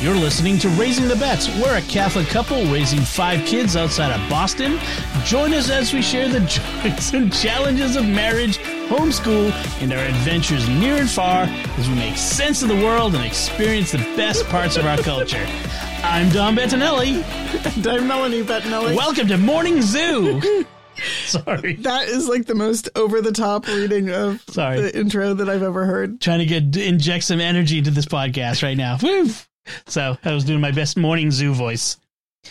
You're listening to Raising the Bets. We're a Catholic couple raising five kids outside of Boston. Join us as we share the joys and challenges of marriage, homeschool, and our adventures near and far as we make sense of the world and experience the best parts of our culture. I'm Don Bettinelli. And I'm Melanie Bettinelli. Welcome to Morning Zoo. Sorry. that is like the most over the top reading of Sorry. the intro that I've ever heard. Trying to get inject some energy into this podcast right now. Woo! So I was doing my best morning zoo voice.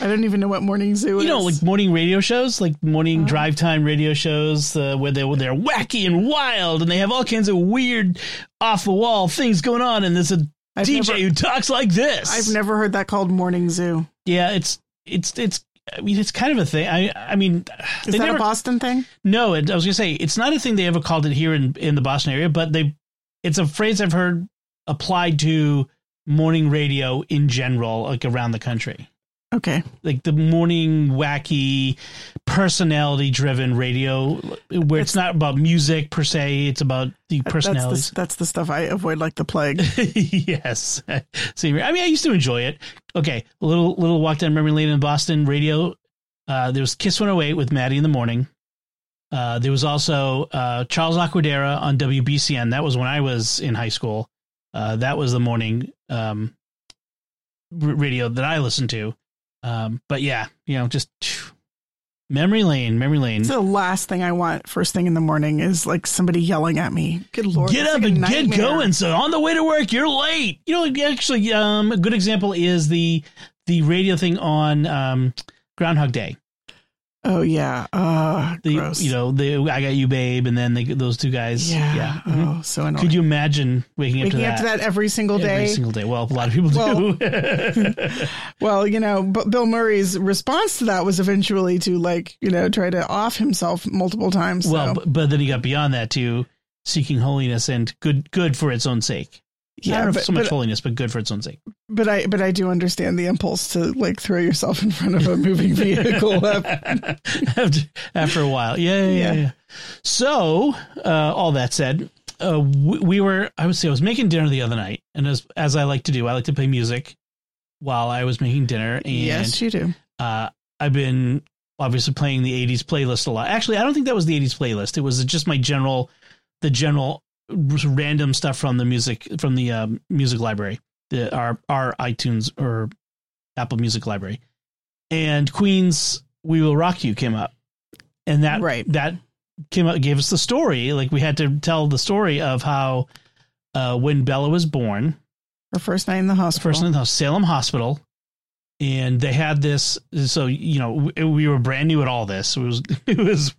I don't even know what Morning Zoo is. You know, like morning radio shows, like morning drive time radio shows, uh, where they they're wacky and wild, and they have all kinds of weird, off the wall things going on. And there's a I've DJ never- who talks like this. I've never heard that called Morning Zoo. Yeah, it's it's it's. I mean, it's kind of a thing. I I mean, Is that never, a Boston thing? no. It, I was gonna say it's not a thing they ever called it here in in the Boston area, but they it's a phrase I've heard applied to morning radio in general, like around the country. Okay. like the morning wacky personality driven radio where it's, It's- not about music per se it's about the That's personalities the, that's the stuff I avoid like the plague. yes See, i mean i used to enjoy it okay a little little walk down memory lane in boston radio uh, there was kiss 108 with matty in the morning uh, there was also uh, charles laquidara on wbcn that was when i was in high school uh, that was the morning um, r- radio that i listened to um, but yeah you know just phew, memory lane memory lane It's the last thing I want first thing in the morning is like somebody yelling at me. Good lord. get up like and get going. So on the way to work, you're late. You know, actually, um, a good example is the the radio thing on um, Groundhog Day. Oh yeah. Uh The gross. you know the I got you, babe, and then the, those two guys. yeah. mhm. Oh, so annoying. Could you imagine waking, Waking up up to to that? that every single day. Every single day. Well, a lot of people Well- do. Well, you know, but Bill Murray's response to that was eventually to like, you know, try to off himself multiple times. So. well, but, but then he got beyond that to seeking holiness and good good for its own sake. I yeah, don't know but, so much but, holiness, but good for its own sake. but I but I do understand the impulse to like throw yourself in front of a moving vehicle. after, after a while. Yeah, yeah, yeah. Yeah. yeah. So, uh, all that said, uh, we, we were, I would say, I was making dinner the other night, and as as I like to do, I like to play music while I was making dinner, and yes, you do. uh, I've been obviously playing the '80s playlist a lot. Actually, I don't think that was the '80s playlist. It was just my general, the general random stuff from the music from the um, music library, the our our iTunes or Apple Music library, and Queen's "We Will Rock You" came up, and that Right. that came up gave us the story. Like we had to tell the story of how uh, when Bella was born, Her first night in the hospital. first night in the Salem Hospital, and they had this. So you know, we, we were brand new at all this. It was it was,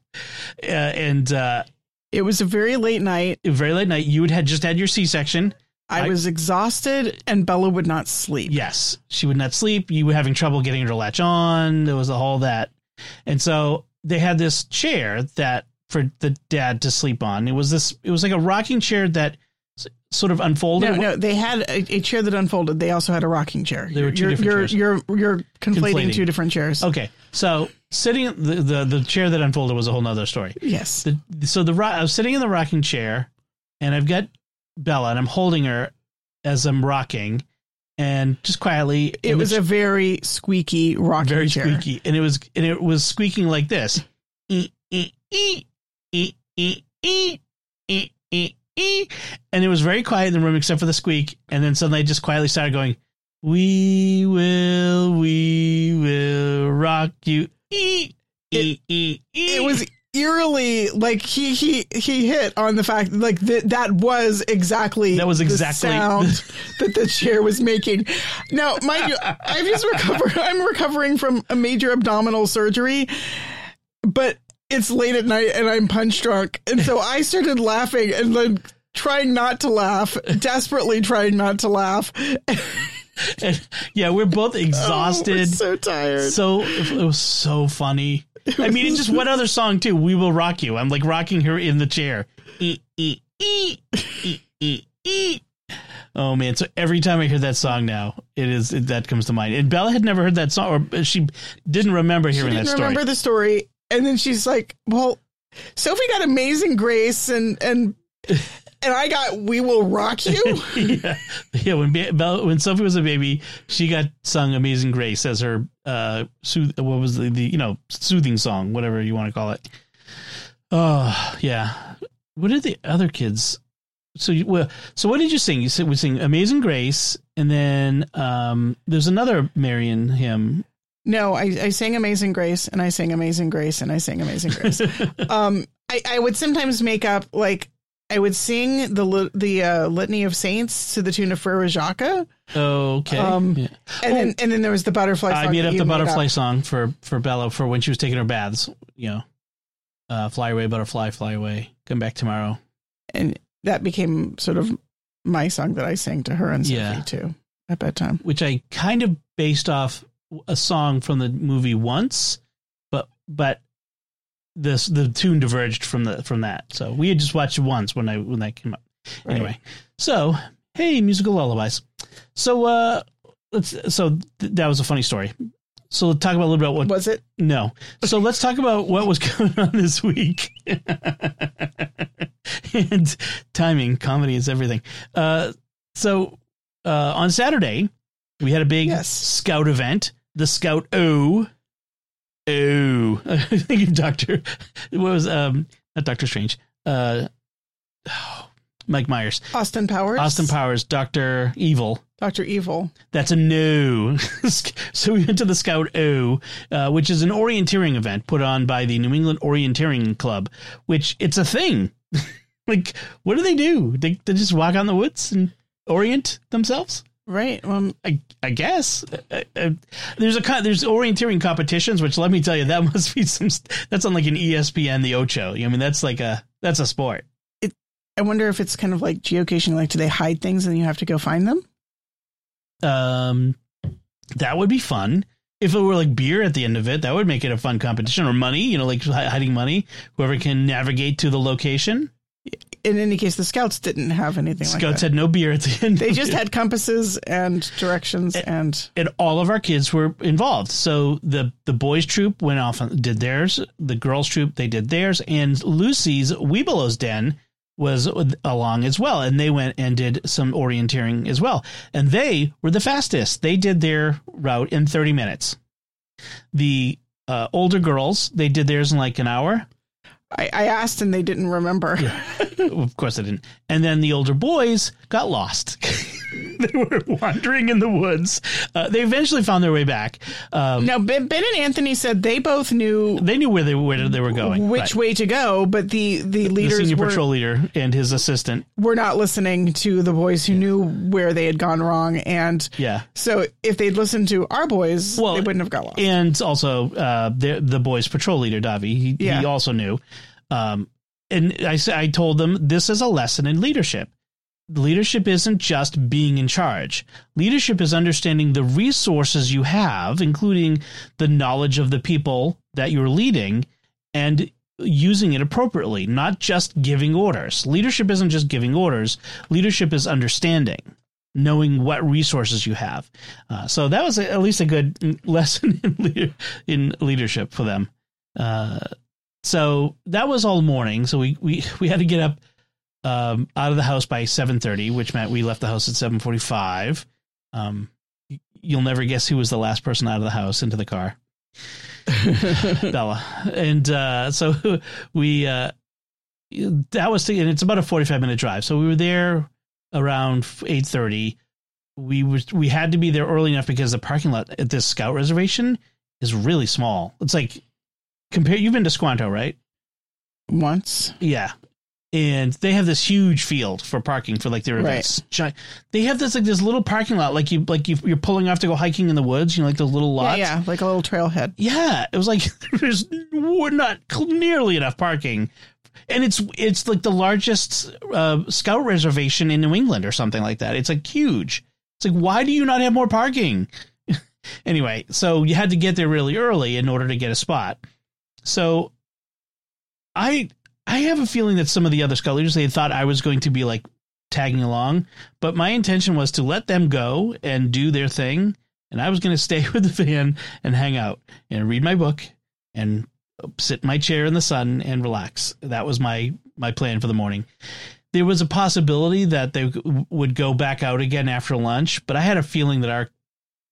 uh, and uh, it was a very late night. very late night. You had, just had your C section. I, I- was exhausted, and Bella would not sleep. Yes, she would not sleep. You were having trouble getting her to latch on. There was a whole that, and so they had this chair that for the dad to sleep on. It was this. It was like a rocking chair that sort of unfolded. No, no, they had a, a chair that unfolded. They also had a rocking chair. There were 2 you're, different you're, chairs. You're you're conflating, Conflating. two different chairs. Okay, so sitting the, the the chair that unfolded was a whole nother story. Yes. the so the I was sitting in the rocking chair, and I've got Bella, and I'm holding her as I'm rocking, and just quietly, It was a very squeaky rocking chair. very squeaky, and it was and it was squeaking like this, E, e, e, e, e, e, e, e, e. and it was very quiet in the room except for the squeak, and then suddenly I just quietly started going, "We will, we will rock you." E, e, e, e. It was eerily like he he he hit on the fact like that that was exactly That was the exactly- sound that the chair was making. Now, mind you, I've just recovered. I'm recovering from a major abdominal surgery, but it's late at night and I'm punch drunk, and so I started laughing and then trying not to laugh, desperately trying not to laugh. And, yeah, we're both Oh, we're exhausted. so tired. so it was so funny. I mean, it's just what other song too? We will rock you. I'm like rocking her in the chair. E, e, ee, ee, ee, ee. Oh man! So every time I hear that song now, it is it, that comes to mind. And Bella had never heard that song, or she didn't remember She hearing didn't that story. remember the story, and then she's like, "Well, Sophie got Amazing Grace, and and and I got We Will Rock You." yeah, yeah. When when Sophie was a baby, she got sung "Amazing Grace" as her uh, sooth- what was the, the you know soothing song, whatever you want to call it. Oh yeah. What did the other kids? So you, well, so what did you sing? You said we sing "Amazing Grace," and then um, there's another Marion hymn. No, I, I sang Amazing Grace, and I sang Amazing Grace, and I sang Amazing Grace. um, I, I would sometimes make up like I would sing the the uh, litany of saints to the tune of Frere Jacques, okay. Um, Yeah. and then and then there was the butterfly. Song. I made up the made butterfly up. song for for Bella for when she was taking her baths. You know, uh, fly away, butterfly, fly away, come back tomorrow. and that became sort of my song that I sang to her and Sophie Yeah. too at bedtime. which I kind of based off a song from the movie once, but but this the tune diverged from the from that. So we had just watched it once when I when that came up. Right. Anyway, so hey, musical lullabies. So uh, let's so th- that was a funny story. So let's talk about a little bit about what Was it? no. So let's talk about what was going on this week. and timing, comedy is everything. Uh, so uh, on Saturday, we had a big Yes. scout event, the Scout O. O. I think of Doctor. What was um not Doctor Strange. Uh, Mike Myers, Austin Powers. Austin Powers, Doctor Evil. Doctor Evil. That's a no. so we went to the Scout O, uh, which is an orienteering event put on by the New England Orienteering Club, which it's a thing. like, what do they do? They, they just walk out in the woods and orient themselves? Right. Um, I, I guess uh, uh, there's a there's orienteering competitions, which let me tell you that must be some that's on like an ESPN the Ocho. I mean that's like a that's a sport. It, I wonder if it's kind of like geocaching. Like, do they hide things and you have to go find them? Um, that would be fun. If it were like beer at the end of it, that would make it a fun competition or money, you know, like hiding money. Whoever can navigate to the location. In any case, the scouts didn't have anything like Scouts that. had no beer at the end. They just had compasses and directions and and all of our kids were involved. So the the boys troop went off and did theirs. The girls troop they did theirs, and Lucy's Webelos Den was along as well, and they went and did some orienteering as well. And they were the fastest. They did their route in thirty minutes. The uh, older girls they did theirs in like an hour. I, I asked and they didn't remember. of course I didn't. And then the older boys got lost. they were wandering in the woods. Uh, they eventually found their way back. Um, Now, Ben, ben and Anthony said they both knew they knew where they where they were going. which right. way to go, but the, the the leaders senior were, patrol leader and his assistant. were not listening to the boys who knew where they had gone wrong. And Yeah, so if they'd listened to our boys, Well, they wouldn't have got lost. and also uh, the the boys' patrol leader Davi. He, Yeah. he also knew. Um, and I told them this is a lesson in leadership. Leadership isn't just being in charge. Leadership is understanding the resources you have, including the knowledge of the people that you're leading, and using it appropriately, not just giving orders. Leadership isn't just giving orders. Leadership is understanding, knowing what resources you have. Uh, so that was a, at least a good lesson in, leader, in leadership for them. Uh, so that was all morning. So we, we, we had to get up um, out of the house by 7.30, which meant we left the house at 7.45. Um, you'll never guess who was the last person out of the house into the car. Bella. And uh, so we uh, that was and it's about a 45 minute drive. So we were there around 8:30. We was we had to be there early enough because the parking lot at this scout reservation is really small. It's like compare you've been to Squanto, right? Once. Yeah. And they have this huge field for parking for like their events. Gi- They have this like this little parking lot, like you like you, you're pulling off to go hiking in the woods. You know, like the little Yeah, yeah, like a little trailhead. Yeah, it was like there's we're not nearly enough parking, and it's it's like the largest uh, scout reservation in New England or something like that. It's like huge. It's like why do you not have more parking? anyway, so you had to get there really early in order to get a spot. So I I have a feeling that some of the other scholars they thought I was going to be like tagging along, but my intention was to let them go and do their thing, and I was going to stay with the van and hang out and read my book and sit in my chair in the sun and relax. That was my my plan for the morning. There was a possibility that they would go back out again after lunch, but I had a feeling that our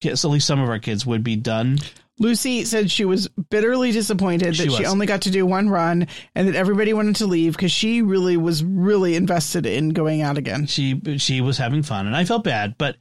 kids, at least some of our kids, would be done. Lucy said she was bitterly disappointed that She she, only got to do one run and that everybody wanted to leave because she really was really invested in going out again. She she was having fun, and I felt bad. But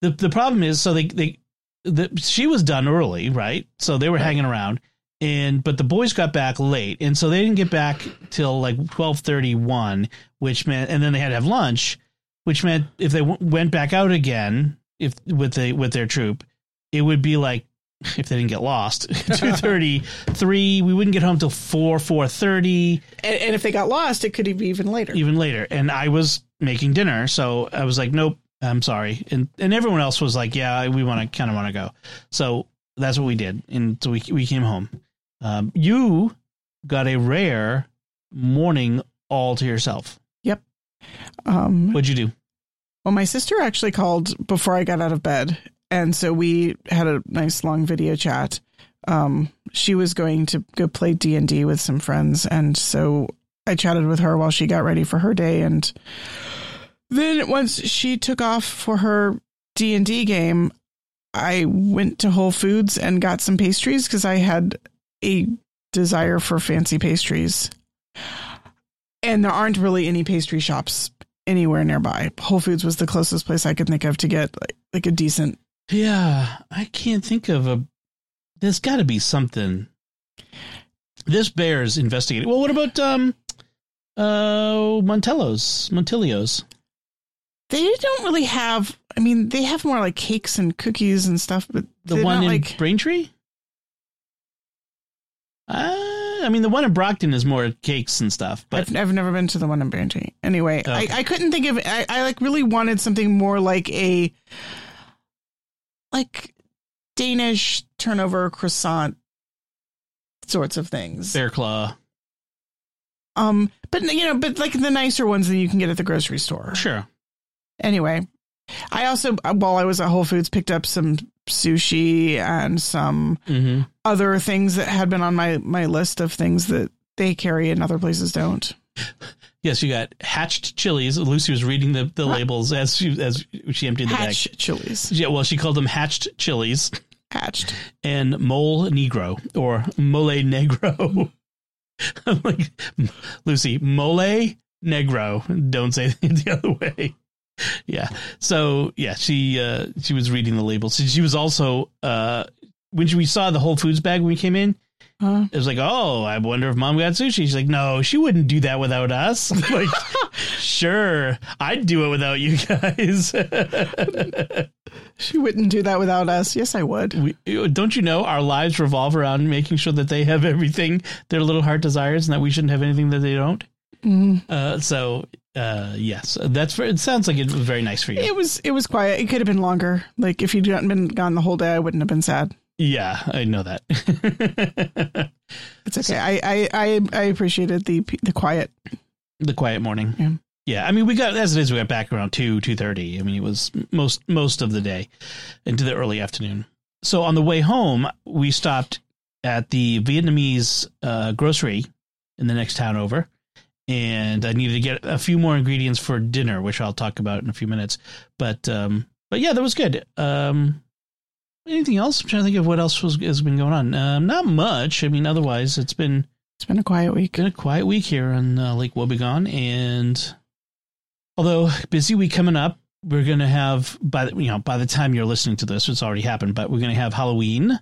the the problem is, so they they the, she was done early, right? So they were hanging around, and but the boys got back late, and so they didn't get back till like twelve thirty one, which meant, and then they had to have lunch, which meant if they w- went back out again, if with the with their troop, it would be like if they didn't get lost two thirty three, we wouldn't get home till four four thirty And, and if they got lost, it could be even later. even later. And I was making dinner, so I was like, "Nope, I'm sorry." And and everyone else was like, "Yeah, we want to kind of want to go." So that's what we did, and so we we came home. Um, you got a rare morning all to yourself. Yep. Um, What'd you do? well, my sister actually called before I got out of bed, and so we had a nice long video chat. Um, she was going to go play D and D with some friends, and so I chatted with her while she got ready for her day, and then once she took off for her D and D game, I went to Whole Foods and got some pastries because I had a desire for fancy pastries. And there aren't really any pastry shops anywhere nearby. Whole Foods was the closest place I could think of to get like, like a decent. Yeah, I can't think of a. There's got to be something. This bears investigating. Well, what about um, uh, Montello's, Montilio's? They don't really have. I mean, they have more like cakes and cookies and stuff, but The one in like Braintree? Uh, I mean, the one in Brockton is more cakes and stuff, but I've, I've never been to the one in Braintree. Anyway, Okay. I, I couldn't think of. I, I like really wanted something more like a like Danish turnover croissant sorts of things. Bear Claw. Um, but you know, but like the nicer ones that you can get at the grocery store. Sure. Anyway, I also while I was at Whole Foods picked up some sushi and some hmm other things that had been on my my list of things that they carry and other places don't. Yes, you got hatched chilies. Lucy was reading the, the labels as she as she emptied the Hatch chilies. Yeah, well, she called them hatched chilies Hatched. and mole negro or mole negro. I'm like Lucy, mole negro. Don't say it the other way. Yeah. So yeah, she uh she was reading the labels. She was also uh when we saw the Whole Foods bag when we came in, Huh? it was like, oh, I wonder if mom got sushi. She's like, no, she wouldn't do that without us. I'm like, sure, I'd do it without you guys. She wouldn't do that without us. Yes, I would. we, don't you know our lives revolve around making sure that they have everything their little heart desires and that we shouldn't have anything that they don't? Mm. Uh, so, uh, yes, that's very, it sounds like it was very nice for you. It was it was quiet. It could have been longer. Like if you'd gotten been gone the whole day, I wouldn't have been sad. Yeah, I know that. It's okay. I I I, I appreciated the the quiet. the quiet morning. Yeah. Yeah, I mean, we got as it is. We got back around two two thirty. I mean, it was most most of the day into the early afternoon. So on the way home, we stopped at the Vietnamese uh, grocery in the next town over, and I needed to get a few more ingredients for dinner, which I'll talk about in a few minutes. But um, but yeah, that was good. Um, anything else? I'm trying to think of what else was has been going on. Um, not much. I mean, otherwise, it's been It's been a quiet week. been a quiet week here on uh, Lake Wobegon, and although busy week coming up, we're gonna have by the you know by the time you're listening to this, it's already happened, but we're gonna have Halloween,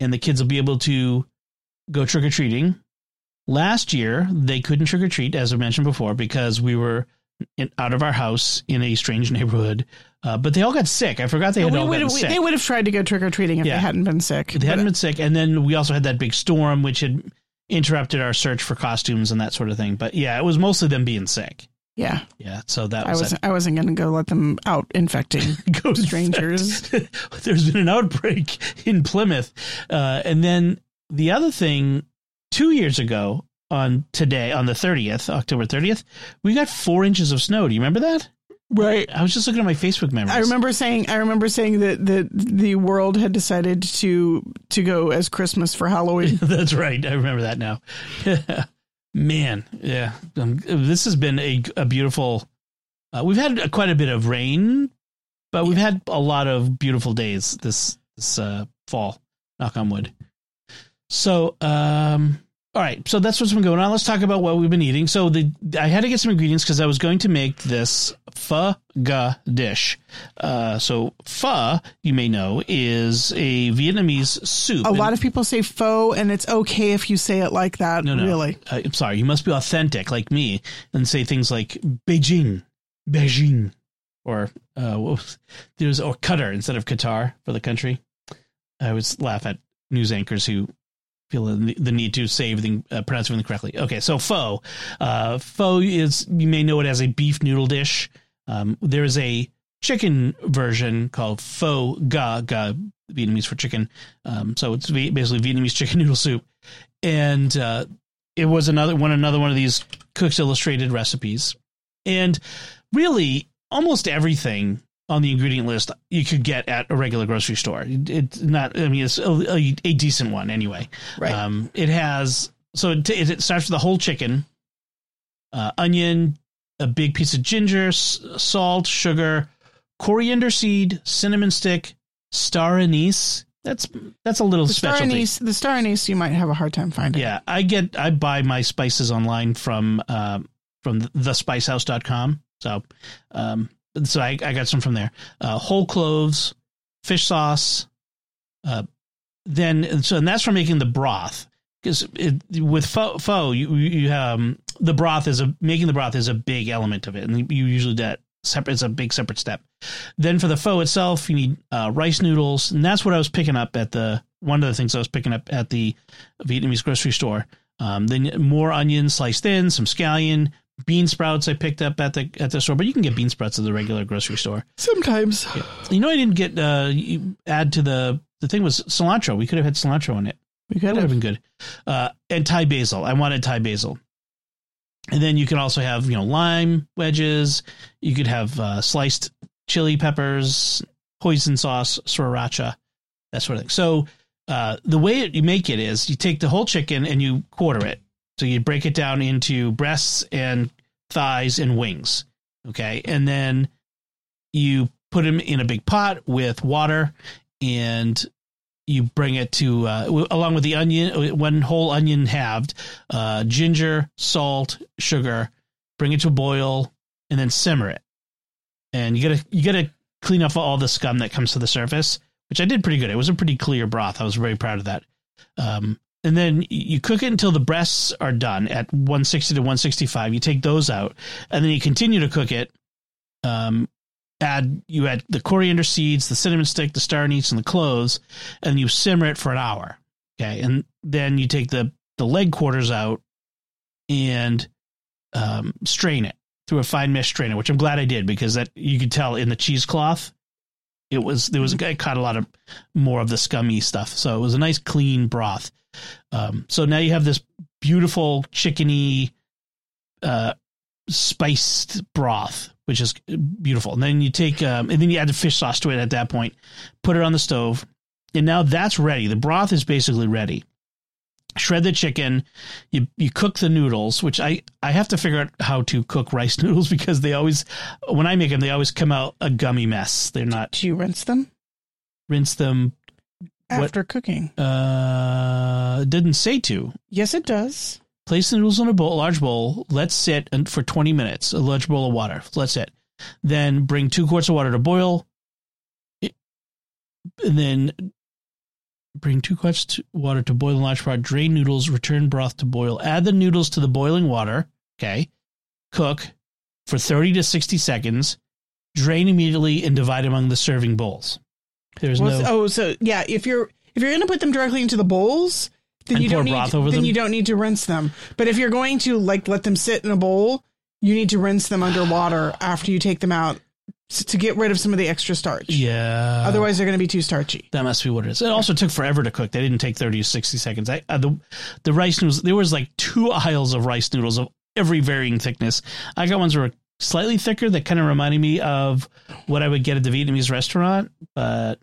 and the kids will be able to go trick or treating. Last year, they couldn't trick or treat, as I mentioned before, because we were in, out of our house in a strange neighborhood. Uh, but they all got sick. I forgot they had We all gotten sick. they would have tried to go trick or treating if Yeah. they hadn't been sick. They hadn't been sick, and then we also had that big storm, which had interrupted our search for costumes and that sort of thing. But yeah, it was mostly them being sick. yeah, Yeah, so that I was wasn't. I wasn't going to go let them out infecting strangers. There's been an outbreak in Plymouth, uh, and then the other thing, two years ago, on today on the 30th, October 30th, we got four inches of snow. Do you remember that? Right. I was just looking at my Facebook memories. I remember saying I remember saying that that the world had decided to to go as Christmas for Halloween. That's right. I remember that now. Man, yeah, um, this has been a a beautiful. Uh, we've had quite a bit of rain, but we've had a lot of beautiful days this this uh, fall. Knock on wood. So, um, all right. So that's what's been going on. Let's talk about what we've been eating. So the I had to get some ingredients because I was going to make this pho ga dish. Uh, so pho, you may know, is a Vietnamese soup. A lot of people say faux, and it's okay if you say it like that. No, no. Really, Uh, I'm sorry. You must be authentic like me and say things like Beijing, Beijing, or uh, what was, there's or Qatar instead of Qatar for the country. I always laugh at news anchors who feel the need to say everything, uh, pronounce everything correctly. Okay, so pho, uh, pho is you may know it as a beef noodle dish. Um, there is a chicken version called pho ga ga Vietnamese for chicken. Um, so it's basically Vietnamese chicken noodle soup, and uh, it was another one another one of these Cooks Illustrated recipes, and really almost everything on the ingredient list you could get at a regular grocery store. It's not. I mean, it's a, a, a decent one anyway. right? Um, it has so it, it starts with a whole chicken, uh, onion, a big piece of ginger, s- salt, sugar, coriander seed, cinnamon stick, star anise. That's that's a little the star specialty. anise, the star anise, you might have a hard time finding. Yeah, I get I buy my spices online from uh, from thespicehouse.com. So um so I, I got some from there. Uh, whole cloves, fish sauce, uh then and so and that's for making the broth because with pho, pho you you um the broth is a making the broth is a big element of it and you usually that separate it's a big separate step. Then for the pho itself you need uh, rice noodles and that's what I was picking up at the one of the things I was picking up at the Vietnamese grocery store. Um, then more onions sliced thin, some scallion, bean sprouts I picked up at the at the store, but you can get bean sprouts at the regular grocery store. Sometimes. You know, I didn't get uh, add to the the thing was cilantro. We could have had cilantro on it. We That could would have have. been good. Uh, and Thai basil. I wanted Thai basil. And then you can also have you know lime wedges. You could have uh, sliced chili peppers, hoisin sauce, sriracha, that sort of thing. So uh, the way you make it is you take the whole chicken and you quarter it. So you break it down into breasts and thighs and wings. Okay, and then you put them in a big pot with water and you bring it to uh, along with the onion one whole onion halved uh, ginger salt sugar bring it to a boil and then simmer it. And you gotta you gotta clean off all the scum that comes to the surface which i did pretty good. It was a pretty clear broth. I was very proud of that. Um, and then you cook it until the breasts are done at 160 to 165 you take those out and then you continue to cook it um, add you add the coriander seeds, the cinnamon stick, the star anise, and the cloves, and you simmer it for an hour. Okay, and then you take the the leg quarters out and um, strain it through a fine mesh strainer, which I'm glad I did because that you could tell in the cheesecloth. It was there was I caught a lot of more of the scummy stuff, so it was a nice clean broth. Um, so now you have this beautiful chickeny, uh, spiced broth, which is beautiful. And then you take, um, and then you add the fish sauce to it at that point, put it on the stove, and now that's ready. The broth is basically ready. Shred the chicken, you you cook the noodles, which I I have to figure out how to cook rice noodles because they always, when I make them, they always come out a gummy mess. They're not Do you rinse them rinse them. What- after cooking? Uh, didn't say to. Yes, it does. Place the noodles in a bowl, large bowl. Let's sit for 20 minutes. A large bowl of water. Let's sit. Then bring two quarts of water to boil. It- And then bring two quarts to water to boil in large pot. Drain noodles. Return broth to boil. Add the noodles to the boiling water. Okay. Cook for 30 to 60 seconds. Drain immediately and divide among the serving bowls. There's Well, no. Oh, so yeah, if you're if you're going to put them directly into the bowls, then And you pour don't need then them? you don't need to rinse them. But if you're going to like let them sit in a bowl, you need to rinse them under water after you take them out to get rid of some of the extra starch. Yeah. Otherwise, they're going to be too starchy. That must be what it is. It also took forever to cook. They didn't take 30 to 60 seconds. I, uh, the, the rice noodles, there was like two aisles of rice noodles of every varying thickness. I got ones that were slightly thicker that kind of reminded me of what I would get at the Vietnamese restaurant, but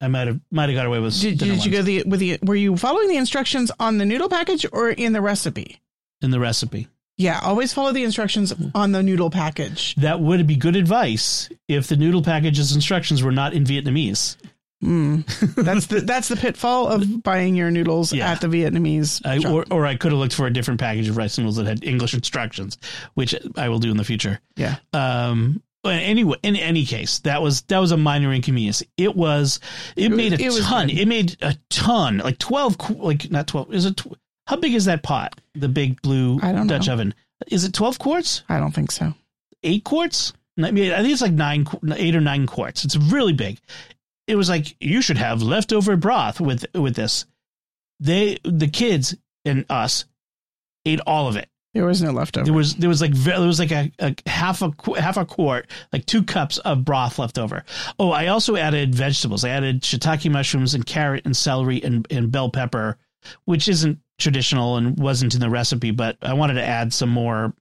I might have might have got away with Did, did you go the with the? Were you following the instructions on the noodle package or in the recipe? in the recipe. Yeah, always follow the instructions on the noodle package. That would be good advice if the noodle package's instructions were not in Vietnamese. Mm. That's the that's the pitfall of buying your noodles Yeah. at the Vietnamese. I, or, or I could have looked for a different package of rice noodles that had English instructions, which I will do in the future. yeah, Um, but anyway, in any case, that was that was a minor inconvenience. It was it, was- made a it ton. It made a ton, like twelve, like not twelve. Is it tw- how big is that pot? The big blue I don't Dutch know. oven. Is it twelve quarts? I don't think so. Eight quarts? I mean, I think it's like nine, eight or nine quarts. It's really big. It was like you should have leftover broth with with this. They the kids and us ate all of it. There was no leftover. There was there was like there was like a, a half a half a quart, like two cups of broth left over. Oh, I also added vegetables. I added shiitake mushrooms and carrot and celery and, and bell pepper, which isn't traditional and wasn't in the recipe, but I wanted to add some more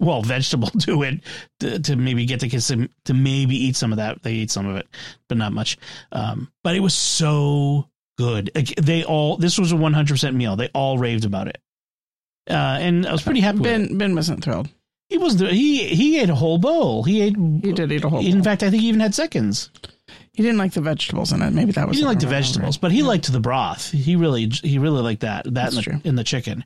well vegetable to it to, to maybe get the kids to, to maybe eat some of that. They ate some of it, but not much. Um, but it was so good. They all this was a one hundred percent meal. They all raved about it. Uh, and I was pretty happy. Ben Ben wasn't thrilled. He wasn't. He he ate a whole bowl. He ate. He did eat a whole. In bowl. fact, I think he even had seconds. he didn't like the vegetables in it. Maybe that was. He was. didn't like the vegetables, but he liked the broth. He really he really liked that. That in the, in the chicken.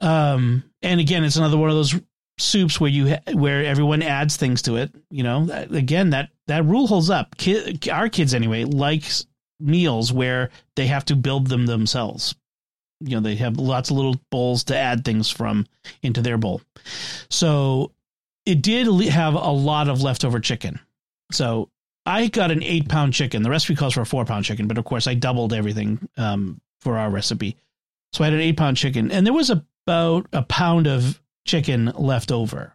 Um, and again, it's another one of those soups where you where everyone adds things to it. You know, again that that rule holds up. Kid, our kids anyway like meals where they have to build them themselves. You know, they have lots of little bowls to add things from into their bowl. So it did have a lot of leftover chicken. So I got an eight pound chicken. The recipe calls for a four pound chicken, but of course I doubled everything um, for our recipe. So I had an eight pound chicken, and there was about a pound of chicken left over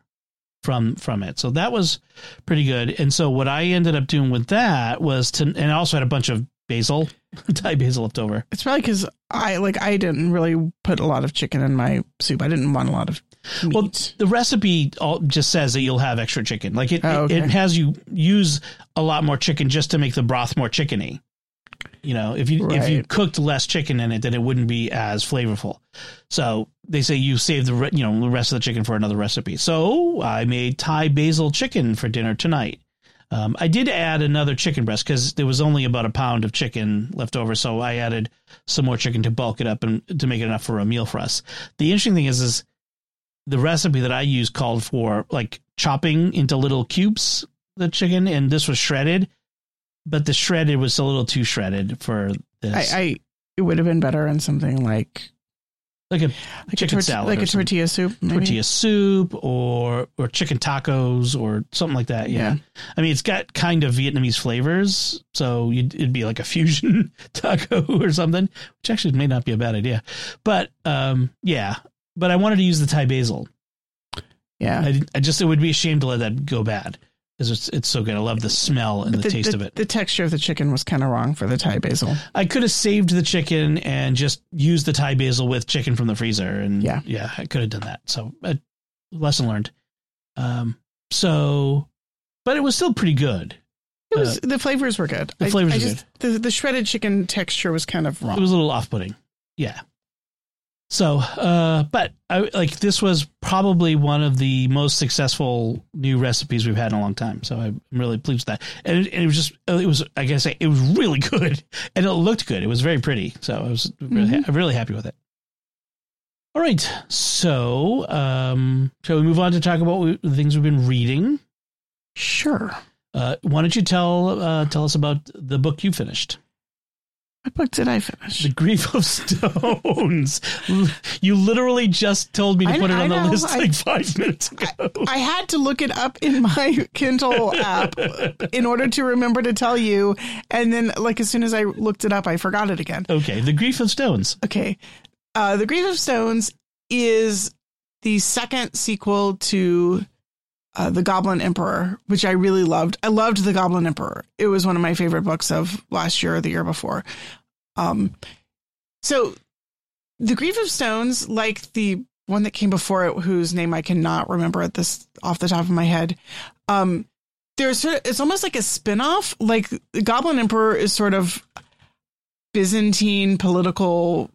from from it. So that was pretty good. And so what I ended up doing with that was to, and I also had a bunch of basil, Thai basil left over. It's probably because I like I didn't really put a lot of chicken in my soup. I didn't want a lot of meat. Well, the recipe all just says that you'll have extra chicken. Like it, Oh, it, it has you use a lot more chicken just to make the broth more chickeny. You know, if you if you cooked less chicken in it, then it wouldn't be as flavorful. So they say you save the re- you know the rest of the chicken for another recipe. So I made Thai basil chicken for dinner tonight. Um, I did add another chicken breast because there was only about a pound of chicken left over, so I added some more chicken to bulk it up and to make it enough for a meal for us. The interesting thing is, is the recipe that I used called for like chopping into little cubes the chicken, and this was shredded, but the shredded was a little too shredded for this. I, I it would have been better in something like like a like Chicken a salad like a tortilla soup, maybe. tortilla soup or or chicken tacos or something like that. Yeah. Yeah. I mean, it's got kind of Vietnamese flavors, so you'd, it'd be like a fusion taco or something, which actually may not be a bad idea. But um, yeah, but I wanted to use the Thai basil. Yeah, I, I just it would be a shame to let that go bad because it's it's so good. I love the smell and But the, taste of it. The texture of the chicken was kind of wrong for the Thai basil. I could have saved the chicken and just used the Thai basil with chicken from the freezer, and Yeah. yeah, I could have done that. So, uh, lesson learned. Um, so, but it was still pretty good. It was the flavors were good. Uh, the flavors I were just, The the shredded chicken texture was kind of wrong. It was a little off-putting. Yeah. So, uh, but I like this was probably one of the most successful new recipes we've had in a long time. So I'm really pleased with that. And it, and it was just, it was, I guess it was really good and it looked good. It was very pretty. So I was really, Mhm. I'm really happy with it. All right. So, um, shall we move on to talk about we, the things we've been reading? Sure. Uh, why don't you tell, uh, tell us about the book you finished? What book did I finish? The Grief of Stones. you literally just told me to I- put it I on the list I- like five minutes ago. I had to look it up in my Kindle app in order to remember to tell you. And then, like, as soon as I looked it up, I forgot it again. okay, The Grief of Stones. Okay. Uh, the Grief of Stones is the second sequel to uh, The Goblin Emperor, which I really loved. I loved The Goblin Emperor. It was one of my favorite books of last year or the year before. Um, so The Grief of Stones, like the one that came before it, whose name I cannot remember at this off the top of my head, um, there's sort of, it's almost like a spin-off. Like the Goblin Emperor is sort of Byzantine political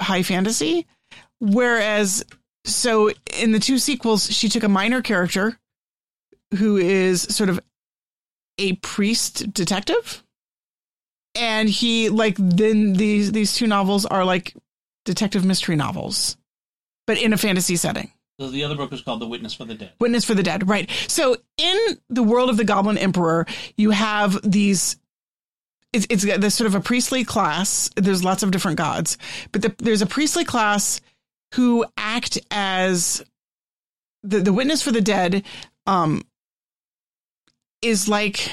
high fantasy, whereas so in the two sequels, she took a minor character who is sort of a priest detective. And he like then these these two novels are like detective mystery novels, but in a fantasy setting. So the other book was called The Witness for the Dead. Witness for the Dead, right. So in the world of the Goblin Emperor, you have these it's, it's this sort of a priestly class. There's lots of different gods, but the, there's a priestly class who act as the, the witness for the dead um, is like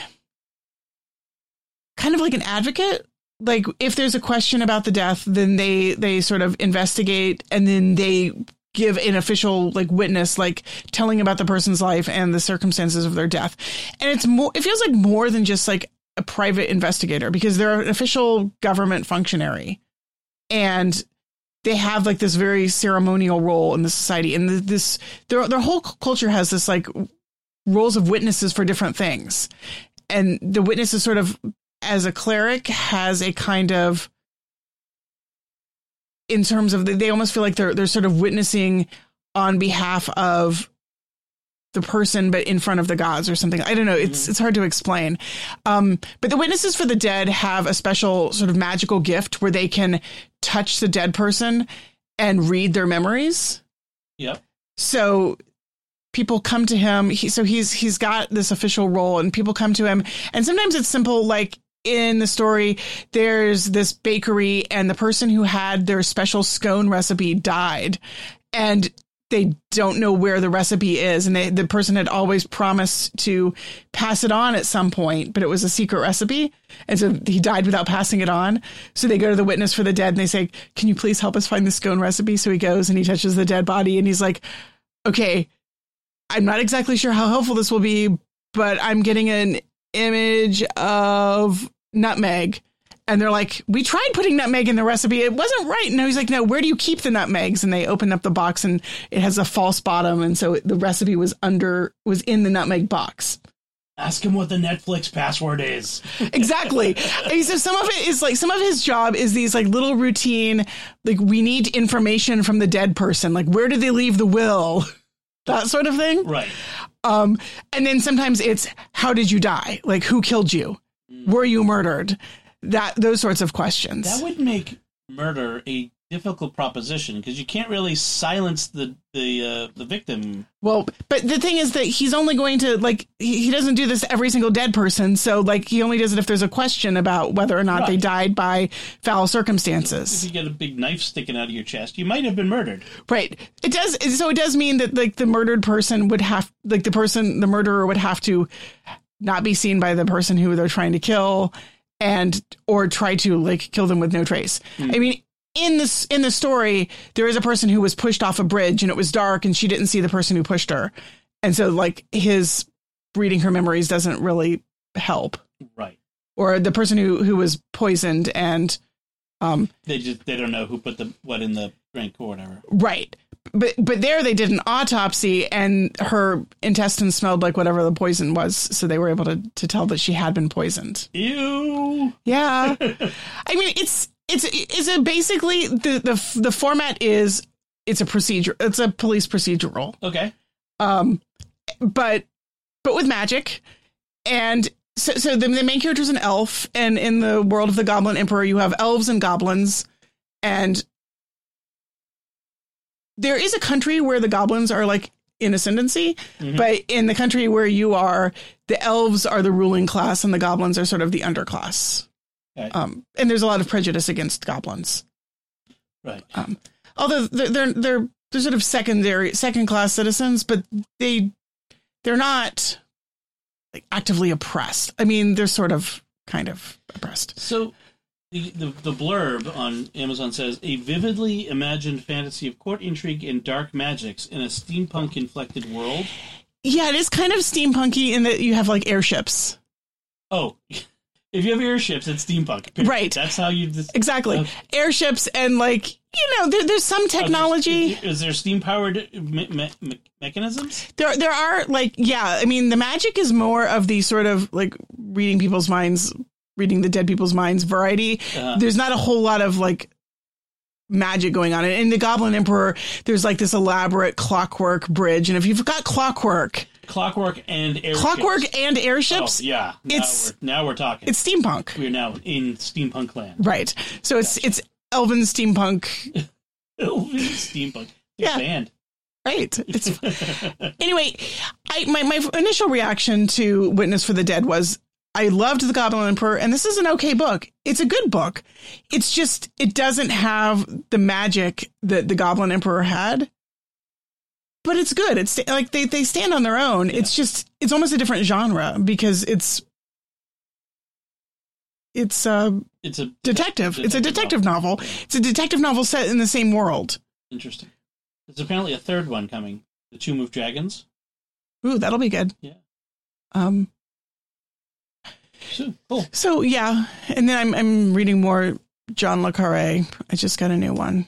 kind of like an advocate. Like if there's a question about the death then they they sort of investigate and then they give an official like witness like telling about the person's life and the circumstances of their death. And it's more it feels like more than just like a private investigator because they're an official government functionary. And they have like this very ceremonial role in the society. And this their their whole culture has this like roles of witnesses for different things. And the witness is sort of as a cleric has a kind of in terms of they almost feel like they're they're sort of witnessing on behalf of the person but in front of the gods or something. I don't know. It's mm-hmm. it's hard to explain. Um, but the witnesses for the dead have a special sort of magical gift where they can touch the dead person and read their memories. Yep. So people come to him. He, so he's he's got this official role, and people come to him. And sometimes it's simple, like in the story, there's this bakery, and the person who had their special scone recipe died, and they don't know where the recipe is. And they, the person had always promised to pass it on at some point but it was a secret recipe. And so he died without passing it on. So they go to the witness for the dead and they say can you please help us find the scone recipe? So he goes and he touches the dead body and he's like okay i'm not exactly sure how helpful this will be but i'm getting an image of nutmeg and they're like, we tried putting nutmeg in the recipe. It wasn't right. And he's like, no, where do you keep the nutmegs? And they open up the box and it has a false bottom. And so the recipe was under, was in the nutmeg box. Ask him what the Netflix password is. exactly. so some of it is like, some of his job is these like little routine, like we need information from the dead person. Like, where did they leave the will? That sort of thing. Right. Um, and then sometimes it's, how did you die? Like, who killed you? Mm. Were you murdered? That those sorts of questions. That would make murder a difficult proposition because you can't really silence the the uh, the victim. Well, but the thing is that he's only going to like he, he doesn't do this to every single dead person. So like he only does it if there's a question about whether or not right. they died by foul circumstances. If you get a big knife sticking out of your chest, you might have been murdered. Right. It does. So it does mean that like the murdered person would have like the person the murderer would have to not be seen by the person who they're trying to kill and or try to like kill them with no trace. Mm. I mean, in this in the story, there is a person who was pushed off a bridge and it was dark and she didn't see the person who pushed her. And so like his reading her memories doesn't really help. Right. Or the person who who was poisoned and um they just they don't know who put the what in the drink or whatever. Right but but there they did an autopsy and her intestines smelled like whatever the poison was so they were able to to tell that she had been poisoned. Ew. Yeah. I mean it's it's it's a basically the the the format is it's a procedure it's a police procedural. Okay. Um but but with magic. And so so the, the main character is an elf and in the world of the goblin emperor you have elves and goblins and there is a country where the goblins are like in ascendancy, mm-hmm. but in the country where you are, the elves are the ruling class and the goblins are sort of the underclass. Okay. Um, and there's a lot of prejudice against goblins. Right. Um, although they're, they're they're they're sort of secondary second class citizens, but they they're not like actively oppressed. I mean, they're sort of kind of oppressed. So the, the, the blurb on Amazon says a vividly imagined fantasy of court intrigue and dark magics in a steampunk inflected world. yeah, it is kind of steampunky in that you have like airships. Oh, if you have airships, it's steampunk. period. Right. That's how you. Exactly. Airships and like, you know, there, there's some technology. Is, is there steam powered me- me- mechanisms? There there are like yeah, I mean the magic is more of the sort of like reading people's minds, reading the dead people's minds variety. Uh, There's not a whole lot of like magic going on. In the Goblin Emperor, there's like this elaborate clockwork bridge, and if you've got clockwork, clockwork and airships. clockwork and Oh, airships, yeah. Now It's- we're, now we're talking. it's steampunk. we're now in steampunk land. Right. So it's it's elven steampunk. elven steampunk. Yeah. Band. Right. It's anyway. I my my initial reaction to Witness for the Dead was I loved the Goblin Emperor, and this is an okay book. It's a good book. It's just it doesn't have the magic that the Goblin Emperor had. But it's good. It's like they they stand on their own. It's just it's almost a different genre because it's it's a It's a detective. It's a detective novel. Yeah. It's a detective novel set in the same world. Interesting. There's apparently a third one coming. The Tomb of Dragons. Ooh, that'll be good. Yeah. Um. So, cool. So yeah, and then I'm I'm reading more John le Carre. I just got a new one.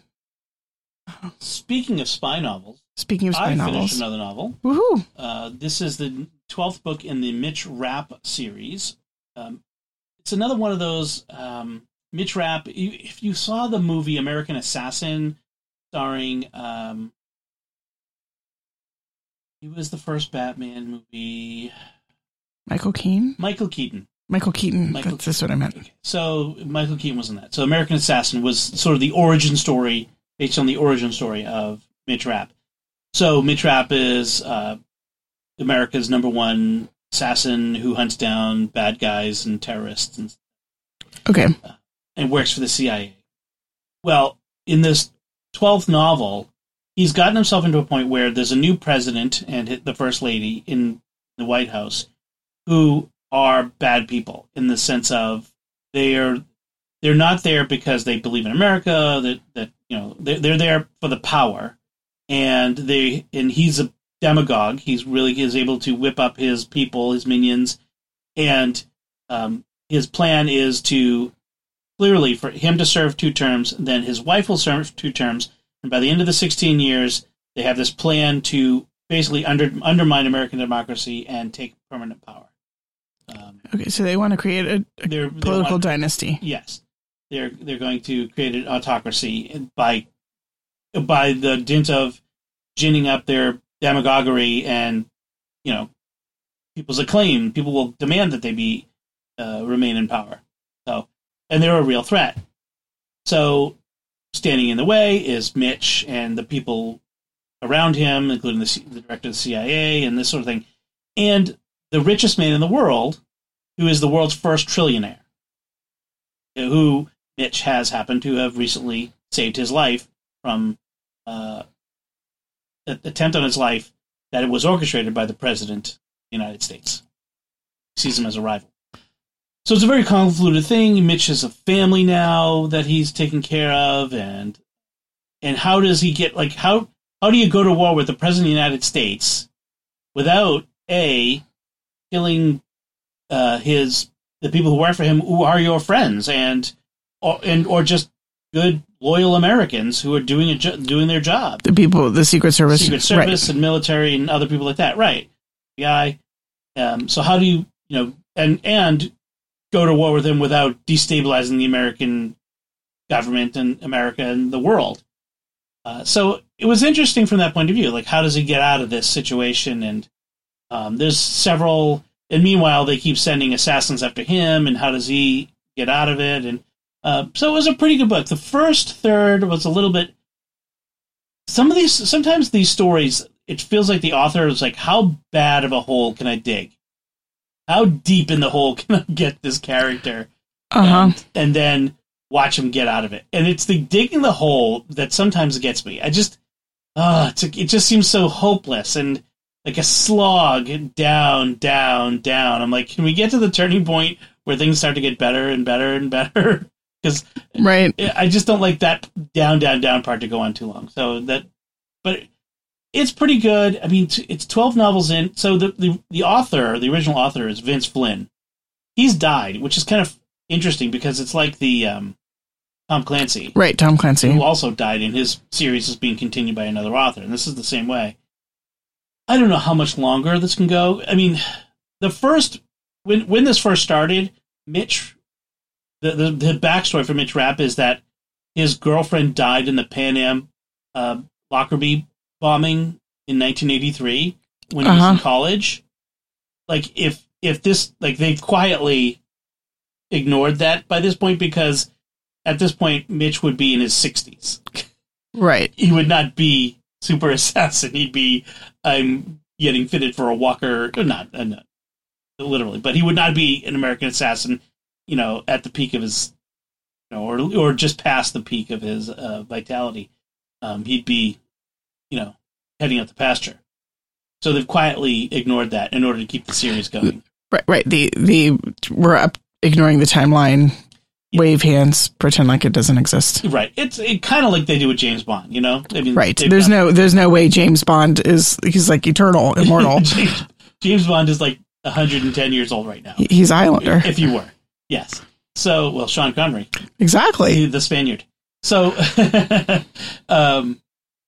Speaking of spy novels, Speaking of spy I novels, finished another novel. woohoo! Uh, this is the twelfth book in the Mitch Rapp series. Um, it's another one of those um, Mitch Rapp. If you saw the movie American Assassin, starring, um, he was the first Batman movie. Michael Keaton, Michael Keaton. Michael Keaton. Michael that's, that's what I meant. So Michael Keaton was in that. So American Assassin was sort of the origin story, based on the origin story of Mitch Rapp. So Mitch Rapp is uh, America's number one assassin who hunts down bad guys and terrorists and, Okay, and works for the CIA. Well, in this twelfth novel, he's gotten himself into a point where there's a new president and the first lady in the White House who are bad people in the sense of they're they're not there because they believe in America that that you know they're, they're there for the power. And they and he's a demagogue. He's really is able to whip up his people his minions. And um, his plan is to clearly for him to serve two terms then his wife will serve two terms. And by the end of the 16 years they have this plan to basically under, undermine American democracy and take permanent power um, okay. So they want to create a, a they're, they political want- dynasty. Yes, they're they're going to create an autocracy by by the dint of ginning up their demagoguery and you know people's acclaim. People will demand that they be uh, remain in power. So, and they're a real threat. So, standing in the way is Mitch and the people around him, including the, the director of the CIA and this sort of thing, and the richest man in the world, who is the world's first trillionaire who Mitch has happened to have recently saved his life from uh, an attempt on his life that it was orchestrated by the president of the United States. Sees him as a rival. So it's a very convoluted thing. Mitch has a family now that he's taken care of, and and how does he get like how how do you go to war with the president of the United States without a killing uh, his the people who work for him who are your friends and or and or just good loyal Americans who are doing a jo- doing their job, The people, the Secret Service, Secret Service and military and other people like that, right? Guy. Um, so how do you you know and and go to war with him without destabilizing the American government and America and the world? Uh, so it was interesting from that point of view. Like, how does he get out of this situation? And um, there's several. And meanwhile, they keep sending assassins after him. And how does he get out of it? And uh, so it was a pretty good book. The first third was a little bit. Some of these, sometimes these stories, it feels like the author is like, "How bad of a hole can I dig? How deep in the hole can I get this character?" Uh huh. and, and then watch him get out of it. And it's the digging the hole that sometimes gets me. I just, uh, it's a, it just seems so hopeless and like a slog down, down, down. I'm like, can we get to the turning point where things start to get better and better and better? Because Right. I just don't like that down, down, down part to go on too long. So that, but it's pretty good. I mean, it's twelve novels in. So the, the the author, the original author, is Vince Flynn. He's died, which is kind of interesting because it's like the um, Tom Clancy, Right, Tom Clancy. who also died, and his series is being continued by another author, and this is the same way. I don't know how much longer this can go. I mean, the first when when this first started, Mitch, the the, the backstory for Mitch Rapp is that his girlfriend died in the Pan Am uh, Lockerbie bombing in 1983 when he was in Uh-huh. college. Like if if this like they've quietly ignored that by this point because at this point Mitch would be in his 60s. Right. He would not be super assassin. He'd be I'm getting fitted for a walker, not, uh, not literally, but he would not be an American assassin. You know, at the peak of his, you know, or or just past the peak of his uh, vitality. Um, he'd be, you know, heading out the pasture. So they've quietly ignored that in order to keep the series going. Right, right. The the we're up ignoring the timeline, wave hands, pretend like it doesn't exist. Right. It's it kind of like they do with James Bond. You know. I mean, Right. There's no there's no way James Bond is he's like eternal, immortal. James, James Bond is like 110 years old right now. he's Highlander. if you were. Yes. So, well, Sean Connery, Exactly. the Spaniard. So, um,